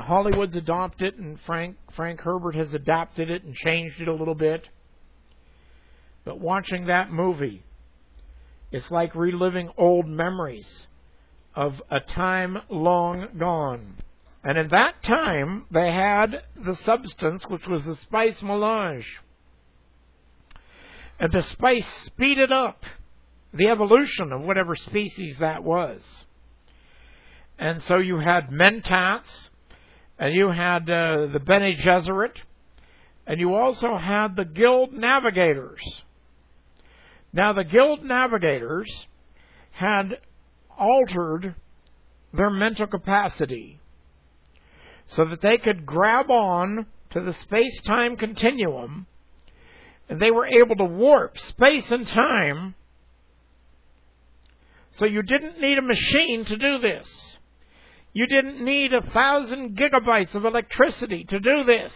Hollywood's adopted it, and Frank Frank Herbert has adapted it and changed it a little bit. But watching that movie, it's like reliving old memories of a time long gone. And in that time, they had the substance which was the spice melange. And the spice speeded up the evolution of whatever species that was. And so you had mentats, and you had uh, the Bene Gesserit, and you also had the guild navigators. Now, the guild navigators had altered their mental capacity so that they could grab on to the space time continuum and they were able to warp space and time so you didn't need a machine to do this. You didn't need a thousand gigabytes of electricity to do this.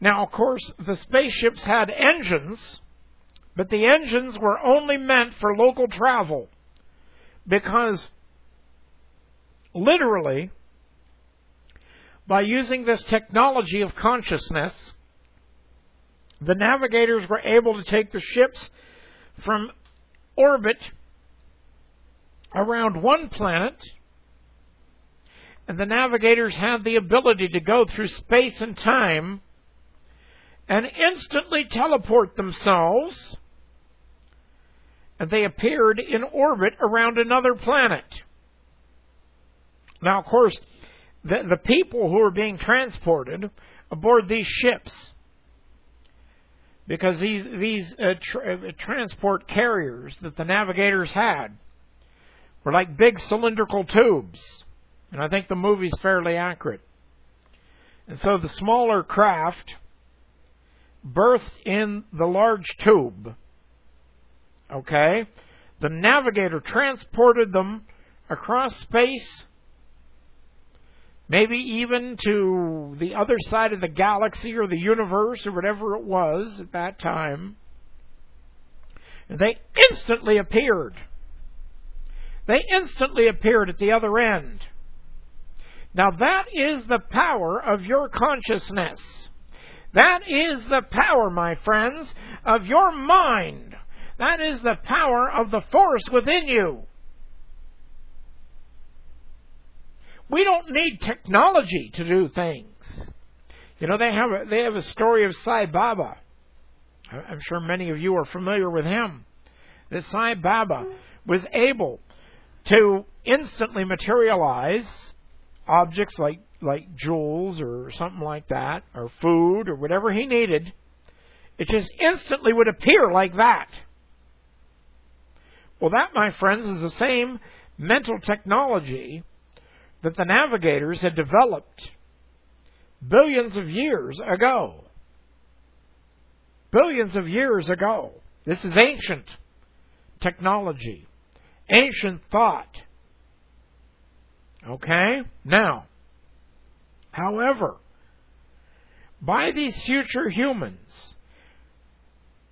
Now, of course, the spaceships had engines, but the engines were only meant for local travel. Because literally, by using this technology of consciousness, the navigators were able to take the ships from orbit around one planet, and the navigators had the ability to go through space and time and instantly teleport themselves, and they appeared in orbit around another planet. Now, of course, the, the people who were being transported aboard these ships because these these uh, tra- uh, transport carriers that the navigators had were like big cylindrical tubes, and I think the movie's fairly accurate. And so the smaller craft berthed in the large tube. Okay, the navigator transported them across space maybe even to the other side of the galaxy or the universe or whatever it was at that time. And they instantly appeared. They instantly appeared at the other end. Now that is the power of your consciousness. That is the power, my friends, of your mind. That is the power of the force within you. We don't need technology to do things. You know, they have a, they have a story of Sai Baba. I'm sure many of you are familiar with him. That Sai Baba was able to instantly materialize objects like like jewels or something like that, or food or whatever he needed. It just instantly would appear like that. Well, that, my friends, is the same mental technology that the navigators had developed billions of years ago. Billions of years ago. This is ancient technology, ancient thought. Okay? Now, however, by these future humans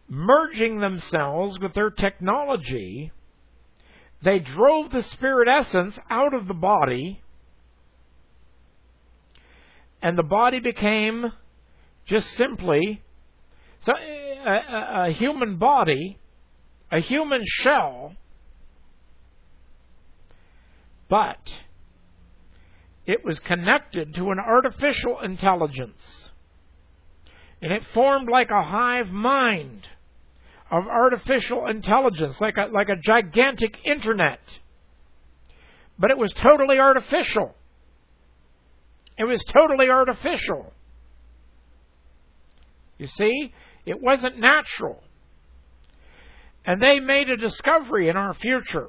merging themselves with their technology, they drove the spirit essence out of the body and the body became just simply so a, a, a human body, a human shell, but it was connected to an artificial intelligence. And it formed like a hive mind of artificial intelligence, like a, like a gigantic internet. But it was totally artificial. It was totally artificial. You see, it wasn't natural. And they made a discovery in our future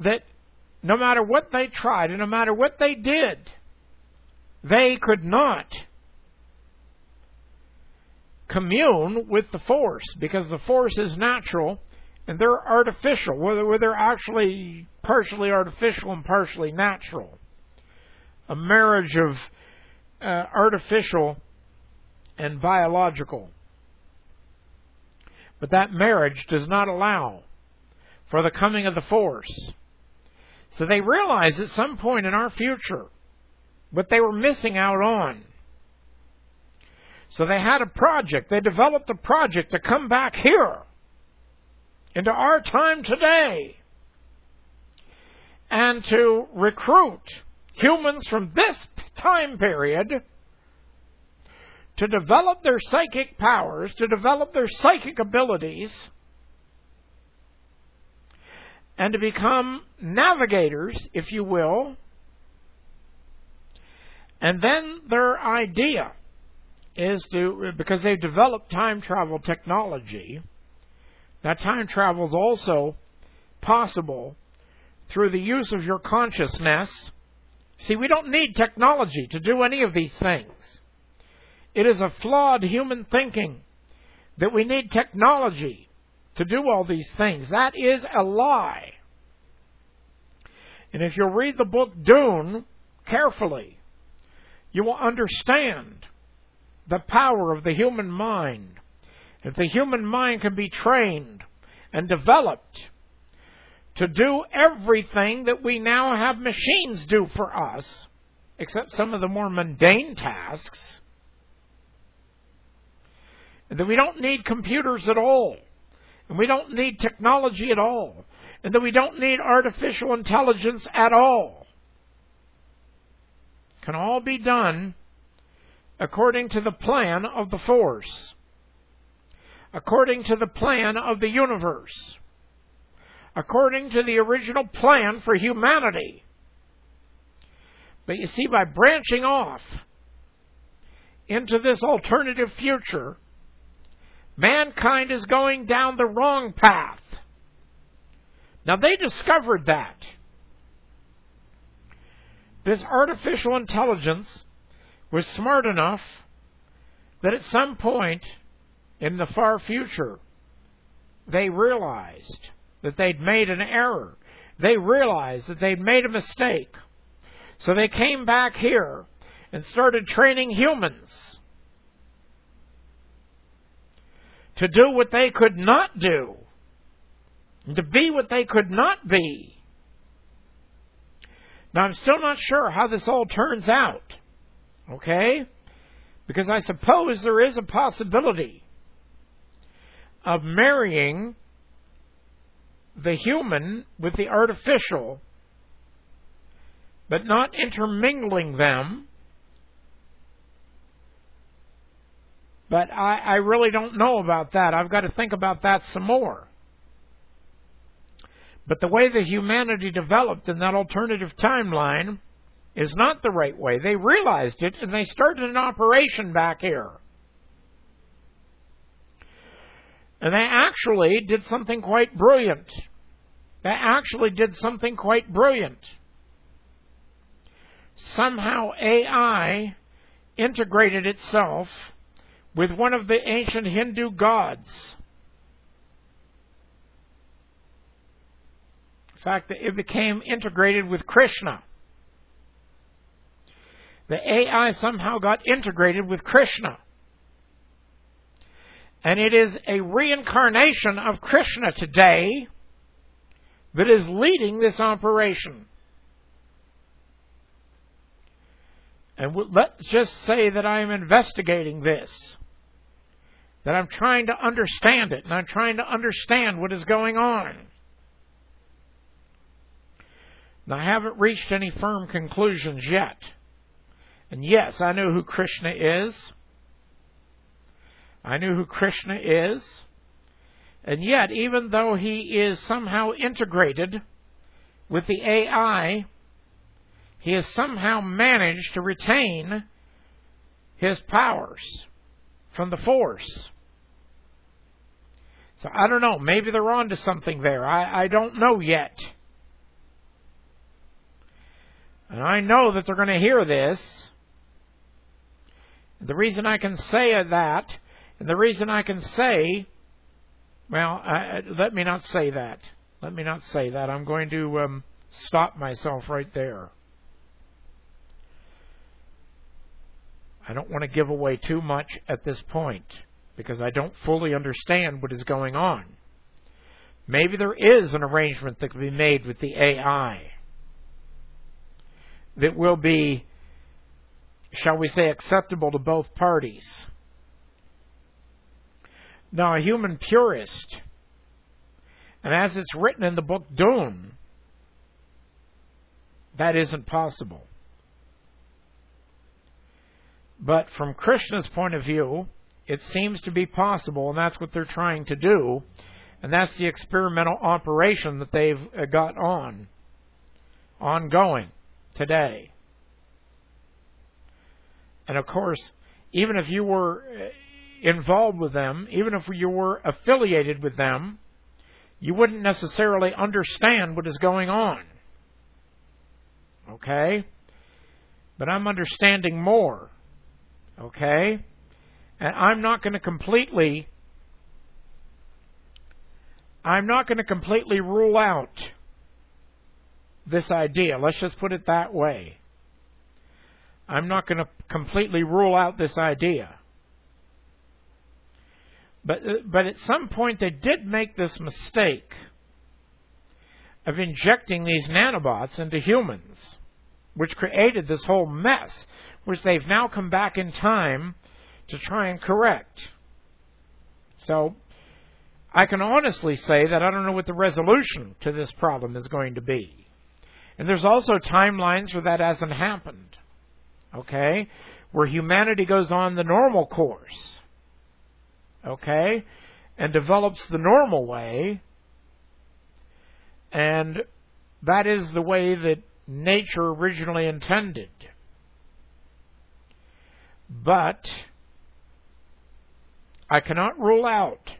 that no matter what they tried and no matter what they did, they could not commune with the force because the force is natural and they're artificial, where they're actually partially artificial and partially natural. A marriage of uh, artificial and biological. But that marriage does not allow for the coming of the force. So they realized at some point in our future what they were missing out on. So they had a project. They developed a project to come back here into our time today and to recruit humans from this time period to develop their psychic powers, to develop their psychic abilities, and to become navigators, if you will. And then their idea is to, because they've developed time travel technology, that time travel is also possible through the use of your consciousness. See, we don't need technology to do any of these things. It is a flawed human thinking that we need technology to do all these things. That is a lie. And if you'll read the book Dune carefully, you will understand the power of the human mind. If the human mind can be trained and developed to do everything that we now have machines do for us, except some of the more mundane tasks, And that we don't need computers at all, and we don't need technology at all, and that we don't need artificial intelligence at all. Can all be done according to the plan of the force, according to the plan of the universe, according to the original plan for humanity. But you see, by branching off into this alternative future, mankind is going down the wrong path. Now, they discovered that. This artificial intelligence was smart enough that at some point in the far future, they realized that they'd made an error. They realized that they'd made a mistake. So they came back here and started training humans to do what they could not do, to be what they could not be. Now, I'm still not sure how this all turns out. Okay? Because I suppose there is a possibility of marrying the human with the artificial, but not intermingling them. But I, I really don't know about that. I've got to think about that some more. But the way that humanity developed in that alternative timeline is not the right way. They realized it and they started an operation back here. And they actually did something quite brilliant. They actually did something quite brilliant. Somehow AI integrated itself with one of the ancient Hindu gods. In fact, it became integrated with Krishna. The AI somehow got integrated with Krishna. And it is a reincarnation of Krishna today that is leading this operation. And let's just say that I am investigating this. That I'm trying to understand it, and I'm trying to understand what is going on. And I haven't reached any firm conclusions yet. And yes, I know who Krishna is. I know who Krishna is. And yet, even though he is somehow integrated with the AI, he has somehow managed to retain his powers from the Force. So I don't know. Maybe they're on to something there. I, I don't know yet. And I know that they're going to hear this. The reason I can say that, and the reason I can say, well, I, let me not say that. Let me not say that. I'm going to um, stop myself right there. I don't want to give away too much at this point because I don't fully understand what is going on. Maybe there is an arrangement that can be made with the AI that will be, shall we say, acceptable to both parties. Now, a human purist, and as it's written in the book Dune, that isn't possible. But from Krishna's point of view, it seems to be possible, and that's what they're trying to do. And that's the experimental operation that they've uh, got on, ongoing today. And of course, even if you were uh, involved with them, even if you were affiliated with them, you wouldn't necessarily understand what is going on. Okay? But I'm understanding more. Okay? And I'm not going to completely I'm not going to completely rule out this idea. Let's just put it that way. I'm not going to completely rule out this idea. But uh, but at some point they did make this mistake of injecting these nanobots into humans, which created this whole mess, which they've now come back in time to try and correct. So I can honestly say that I don't know what the resolution to this problem is going to be. And there's also timelines where that hasn't happened. Okay? Where humanity goes on the normal course. Okay? And develops the normal way. And that is the way that nature originally intended. But I cannot rule out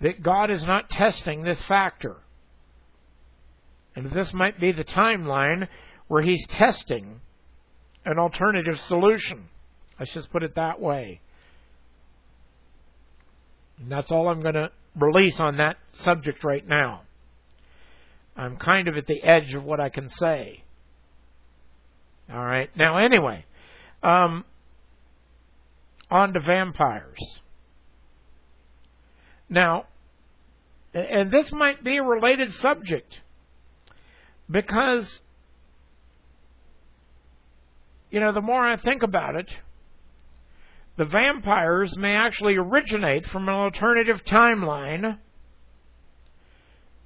that God is not testing this factor. And this might be the timeline where He's testing an alternative solution. Let's just put it that way. And that's all I'm going to release on that subject right now. I'm kind of at the edge of what I can say. All right. Now, anyway, um, on to vampires. Now, and this might be a related subject because, you know, the more I think about it, the vampires may actually originate from an alternative timeline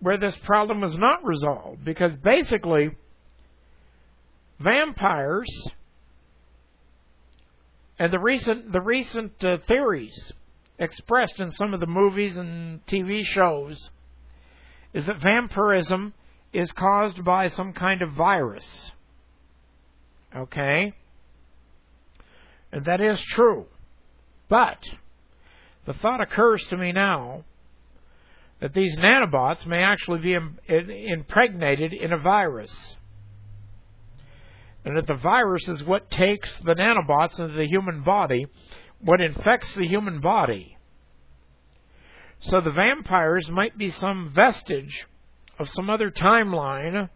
where this problem is not resolved. Because basically, vampires and the recent the recent uh, theories expressed in some of the movies and TV shows is that vampirism is caused by some kind of virus. Okay? And that is true. But the thought occurs to me now that these nanobots may actually be impregnated in a virus. And that the virus is what takes the nanobots into the human body what infects the human body. So the vampires might be some vestige of some other timeline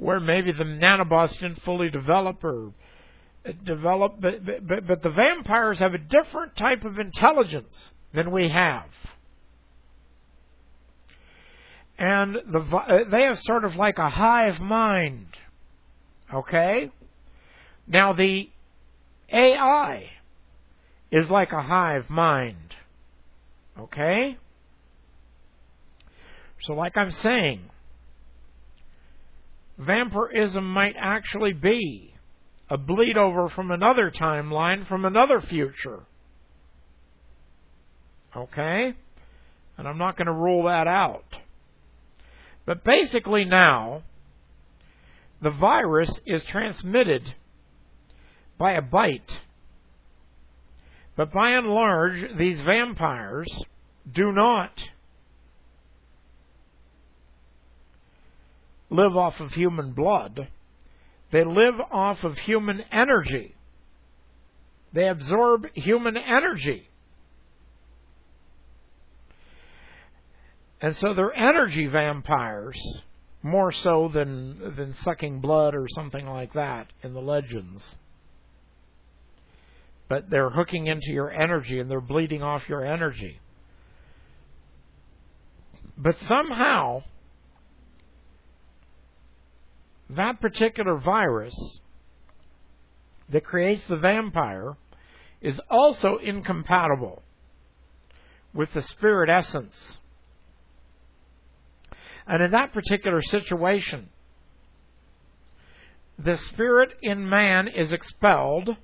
where maybe the nanobots didn't fully develop or uh, develop, but, but, but the vampires have a different type of intelligence than we have. And the, uh, they have sort of like a hive mind. Okay? Now, the AI is like a hive mind. Okay? So, like I'm saying, vampirism might actually be a bleed over from another timeline, from another future. Okay? And I'm not going to rule that out. But basically, now, the virus is transmitted by a bite. But by and large, these vampires do not live off of human blood. They live off of human energy. They absorb human energy. And so they're energy vampires more so than than sucking blood or something like that in the legends. But they're hooking into your energy and they're bleeding off your energy. But somehow that particular virus that creates the vampire is also incompatible with the spirit essence and in that particular situation, the spirit in man is expelled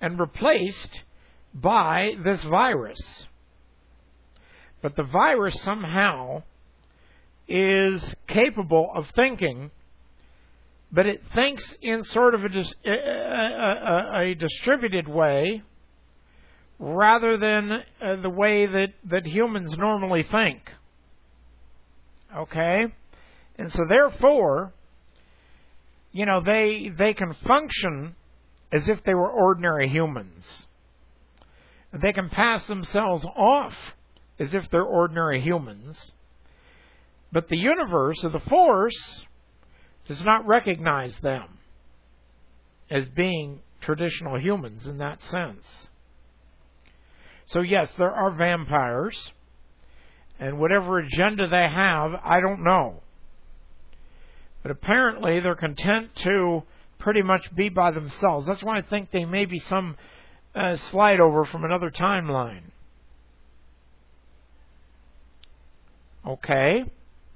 and replaced by this virus. But the virus somehow is capable of thinking, but it thinks in sort of a, a, a, a distributed way rather than uh, the way that, that humans normally think. Okay? And so therefore, you know, they they can function as if they were ordinary humans. They can pass themselves off as if they're ordinary humans. But the universe or the force does not recognize them as being traditional humans in that sense. So, yes, there are vampires. And whatever agenda they have, I don't know. But apparently they're content to pretty much be by themselves. That's why I think they may be some uh, slide over from another timeline. Okay,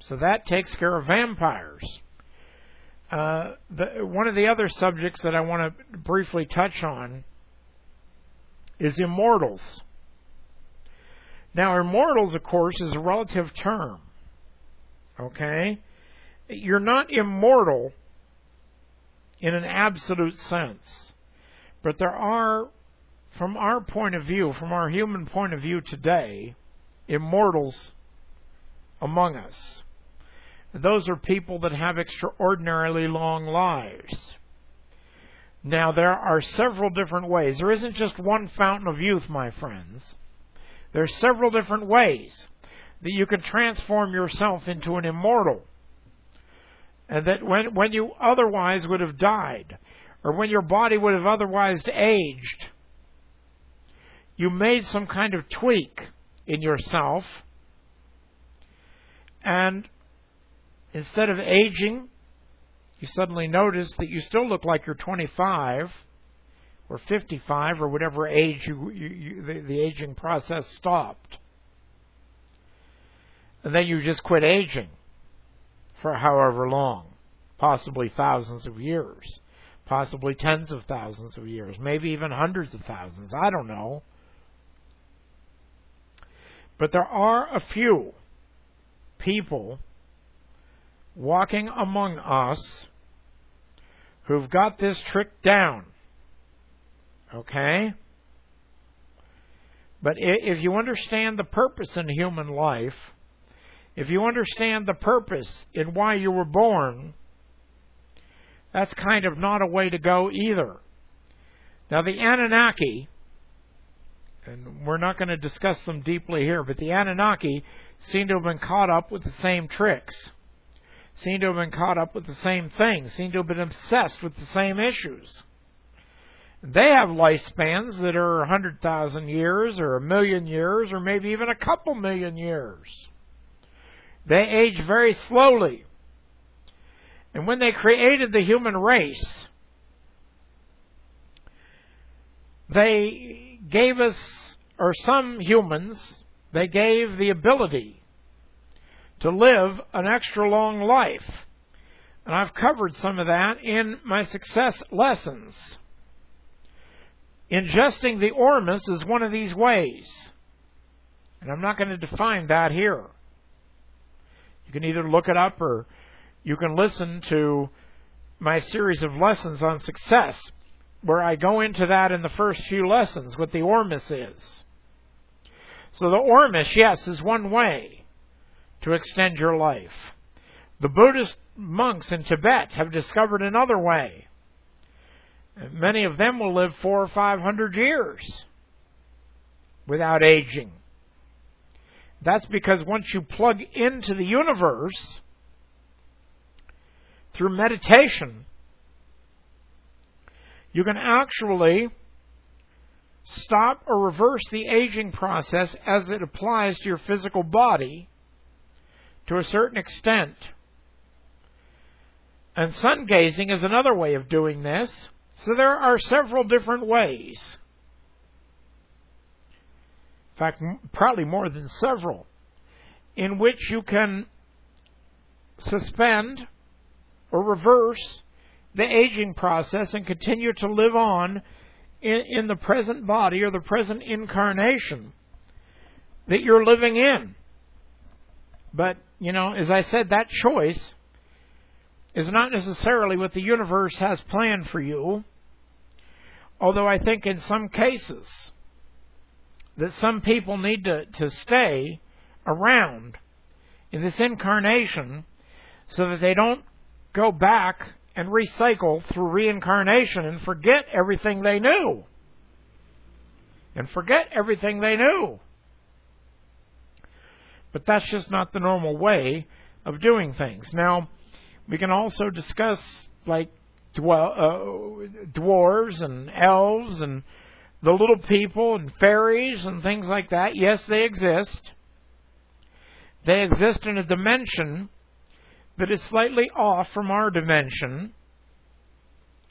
so that takes care of vampires. Uh, the, one of the other subjects that I want to briefly touch on is immortals. Now, immortals, of course, is a relative term. Okay? You're not immortal in an absolute sense. But there are, from our point of view, from our human point of view today, immortals among us. Those are people that have extraordinarily long lives. Now, there are several different ways. There isn't just one fountain of youth, my friends. There are several different ways that you can transform yourself into an immortal. And that when, when you otherwise would have died, or when your body would have otherwise aged, you made some kind of tweak in yourself, and instead of aging, you suddenly notice that you still look like you're 25 or 55 or whatever age you, you, you the, the aging process stopped. And then you just quit aging for however long, possibly thousands of years, possibly tens of thousands of years, maybe even hundreds of thousands. I don't know. But there are a few people walking among us who've got this trick down. Okay? But if you understand the purpose in human life, if you understand the purpose in why you were born, that's kind of not a way to go either. Now, the Anunnaki, and we're not going to discuss them deeply here, but the Anunnaki seem to have been caught up with the same tricks, seem to have been caught up with the same things, seem to have been obsessed with the same issues. They have lifespans that are 100,000 years or a million years or maybe even a couple million years. They age very slowly. And when they created the human race, they gave us, or some humans, they gave the ability to live an extra long life. And I've covered some of that in my success lessons. Ingesting the ormus is one of these ways. And I'm not going to define that here. You can either look it up or you can listen to my series of lessons on success, where I go into that in the first few lessons, what the ormus is. So the ormus, yes, is one way to extend your life. The Buddhist monks in Tibet have discovered another way. Many of them will live four or five hundred years without aging. That's because once you plug into the universe through meditation, you can actually stop or reverse the aging process as it applies to your physical body to a certain extent. And sun gazing is another way of doing this. So there are several different ways. In fact, probably more than several, in which you can suspend or reverse the aging process and continue to live on in, in the present body or the present incarnation that you're living in. But, you know, as I said, that choice is not necessarily what the universe has planned for you. Although I think in some cases that some people need to, to stay around in this incarnation so that they don't go back and recycle through reincarnation and forget everything they knew. And forget everything they knew. But that's just not the normal way of doing things. Now, we can also discuss like uh, dwarves and elves and the little people and fairies and things like that. Yes, they exist. They exist in a dimension that is slightly off from our dimension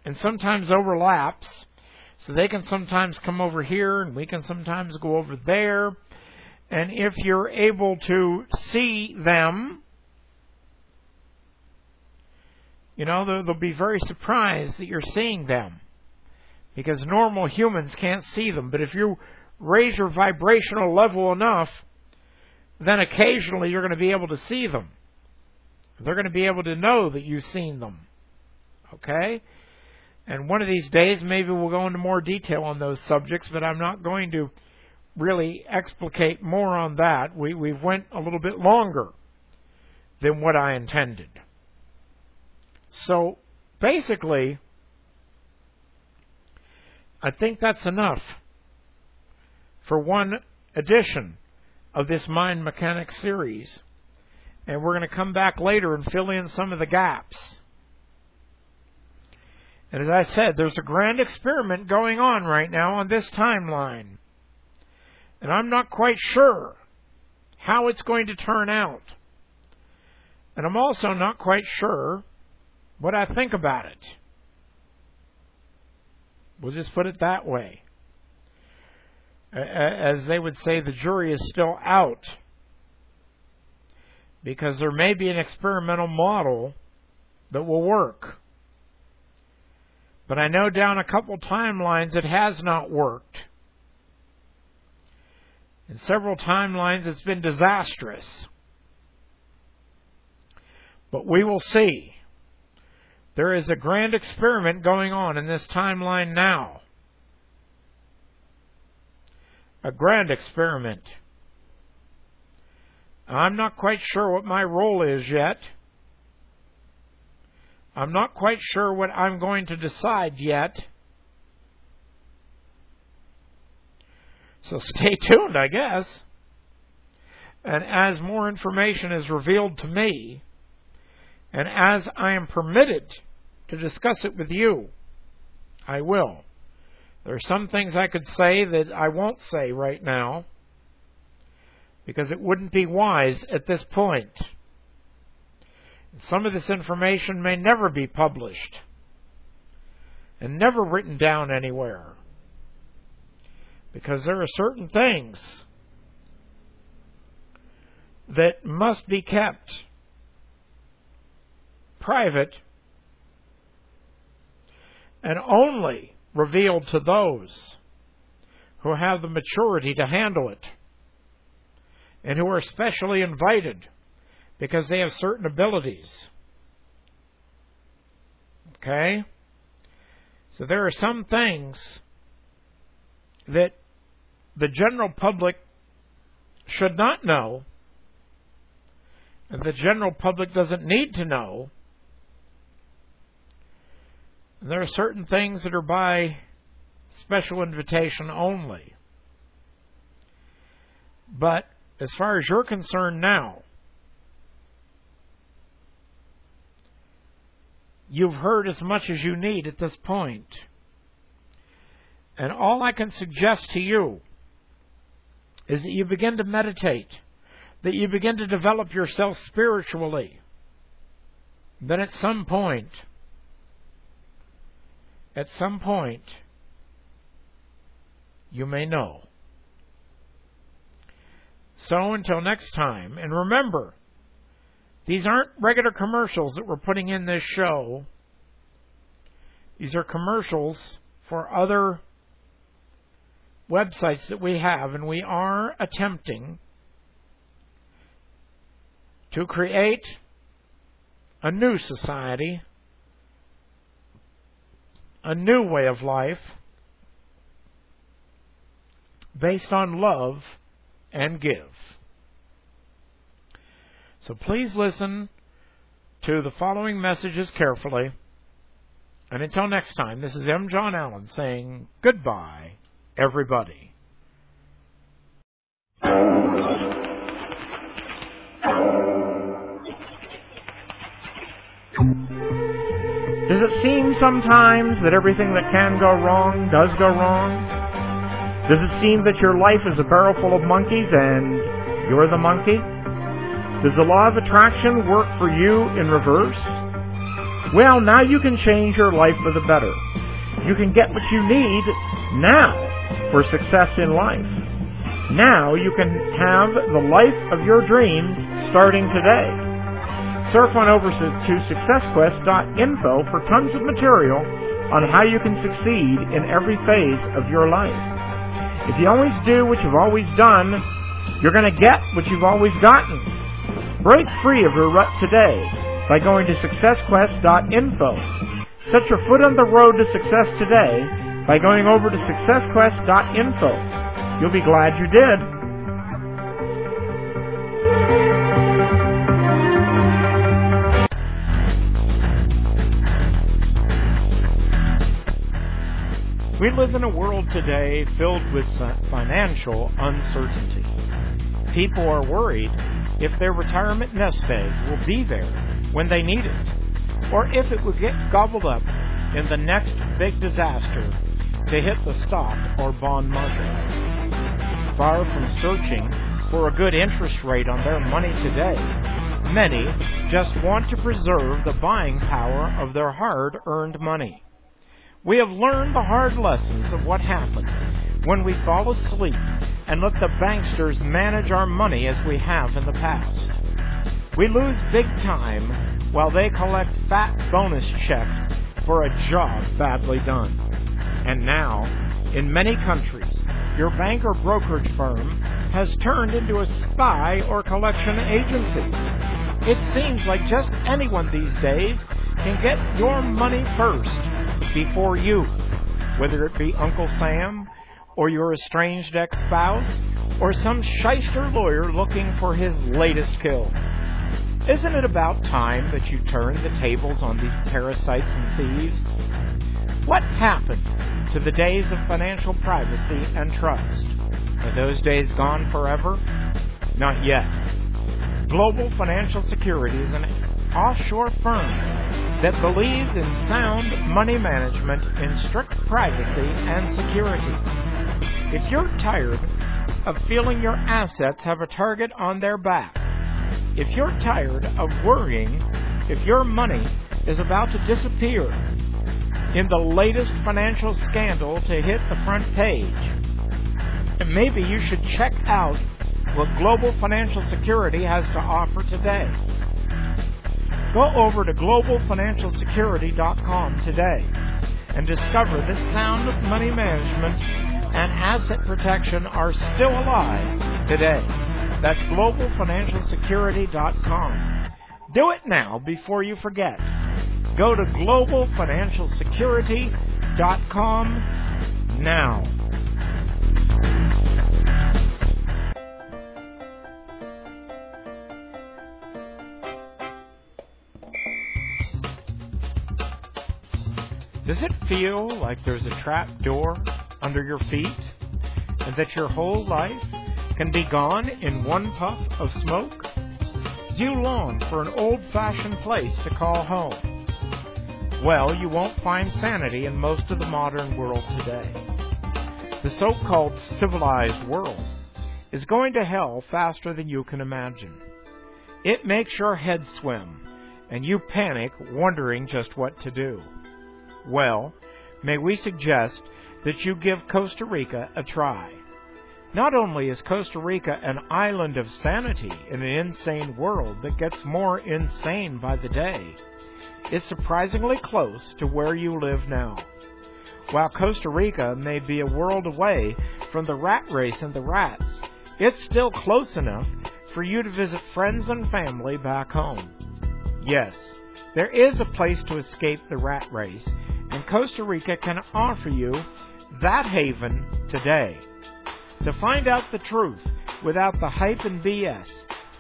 and sometimes overlaps. So they can sometimes come over here and we can sometimes go over there. And if you're able to see them, you know, they'll, they'll be very surprised that you're seeing them. Because normal humans can't see them. But if you raise your vibrational level enough, then occasionally you're going to be able to see them. They're going to be able to know that you've seen them. Okay? And one of these days, maybe we'll go into more detail on those subjects, but I'm not going to really explicate more on that. We we went a little bit longer than what I intended. So basically, I think that's enough for one edition of this Mind Mechanix series. And we're going to come back later and fill in some of the gaps. And as I said, there's a grand experiment going on right now on this timeline. And I'm not quite sure how it's going to turn out. And I'm also not quite sure what I think about it. We'll just put it that way. As they would say, the jury is still out because there may be an experimental model that will work. But I know down a couple timelines it has not worked. In several timelines it's been disastrous. But we will see. There is a grand experiment going on in this timeline now. A grand experiment. I'm not quite sure what my role is yet. I'm not quite sure what I'm going to decide yet. So stay tuned, I guess. And as more information is revealed to me, and as I am permitted to discuss it with you, I will. There are some things I could say that I won't say right now because it wouldn't be wise at this point. Some of this information may never be published and never written down anywhere because there are certain things that must be kept private and only revealed to those who have the maturity to handle it and who are specially invited because they have certain abilities. Okay? So there are some things that the general public should not know, and the general public doesn't need to know. And there are certain things that are by special invitation only. But as far as you're concerned now, you've heard as much as you need at this point. And all I can suggest to you is that you begin to meditate, that you begin to develop yourself spiritually. Then at some point, at some point, you may know. So until next time, and remember, these aren't regular commercials that we're putting in this show. These are commercials for other websites that we have, and we are attempting to create a new society, a new way of life based on love and give. So please listen to the following messages carefully. And until next time, this is M. John Allen saying goodbye, everybody. Does it seem sometimes that everything that can go wrong does go wrong? Does it seem that your life is a barrel full of monkeys and you're the monkey? Does the law of attraction work for you in reverse? Well, now you can change your life for the better. You can get what you need now for success in life. Now you can have the life of your dreams starting today. Surf on over to successquest.info for tons of material on how you can succeed in every phase of your life. If you always do what you've always done, you're going to get what you've always gotten. Break free of your rut today by going to successquest.info. Set your foot on the road to success today by going over to successquest.info. You'll be glad you did. We live in a world today filled with financial uncertainty. People are worried if their retirement nest egg will be there when they need it, or if it will get gobbled up in the next big disaster to hit the stock or bond markets. Far from searching for a good interest rate on their money today, many just want to preserve the buying power of their hard earned money. We have learned the hard lessons of what happens when we fall asleep and let the banksters manage our money as we have in the past. We lose big time while they collect fat bonus checks for a job badly done. And now, in many countries, your bank or brokerage firm has turned into a spy or collection agency. It seems like just anyone these days can get your money first before you, whether it be Uncle Sam or your estranged ex spouse or some shyster lawyer looking for his latest kill. Isn't it about time that you turn the tables on these parasites and thieves? What happened to the days of financial privacy and trust? Are those days gone forever? Not yet. Global Financial Security is an offshore firm that believes in sound money management in strict privacy and security. If you're tired of feeling your assets have a target on their back, if you're tired of worrying if your money is about to disappear in the latest financial scandal to hit the front page, maybe you should check out what Global Financial Security has to offer today. Go over to globalfinancialsecurity.com today and discover that sound money management and asset protection are still alive today. That's globalfinancialsecurity.com. Do it now before you forget. Go to globalfinancialsecurity.com now. Does it feel like there's a trap door under your feet and that your whole life can be gone in one puff of smoke? Do you long for an old fashioned place to call home? Well, you won't find sanity in most of the modern world today. The so called civilized world is going to hell faster than you can imagine. It makes your head swim, and you panic wondering just what to do. Well, may we suggest that you give Costa Rica a try. Not only is Costa Rica an island of sanity in an insane world that gets more insane by the day, it's surprisingly close to where you live now. While Costa Rica may be a world away from the rat race and the rats, it's still close enough for you to visit friends and family back home. Yes, there is a place to escape the rat race, and Costa Rica can offer you that haven today. To find out the truth without the hype and BS,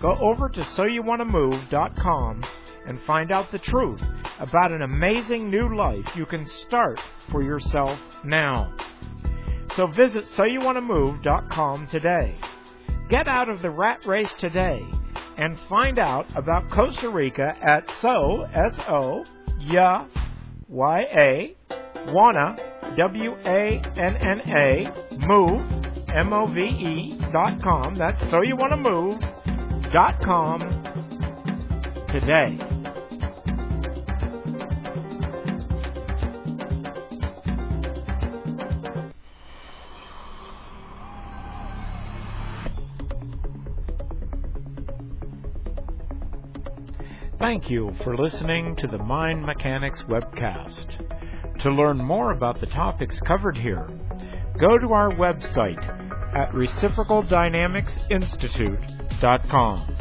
go over to soyouwantamove.com and find out the truth about an amazing new life you can start for yourself now. So visit soyouwantamove.com today. Get out of the rat race today and find out about Costa Rica at so s o ya y a wanna w a n n a move m o v e dot com. That's so you wanna move dot com today. Thank you for listening to the Mind Mechanix webcast. To learn more about the topics covered here, go to our website at reciprocaldynamicsinstitute.com.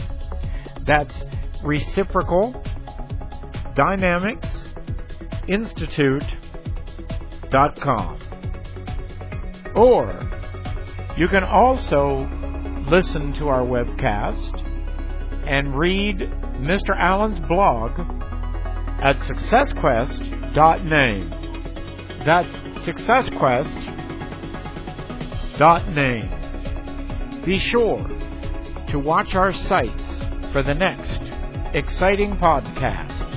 That's reciprocal dynamics institute.com. Or you can also listen to our webcast and read Mr. Allen's blog at successquest.name. That's successquest.name. Be sure to watch our sites for the next exciting podcast.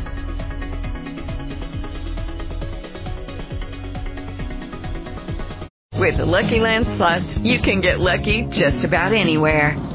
With the Lucky Land Slots, you can get lucky just about anywhere.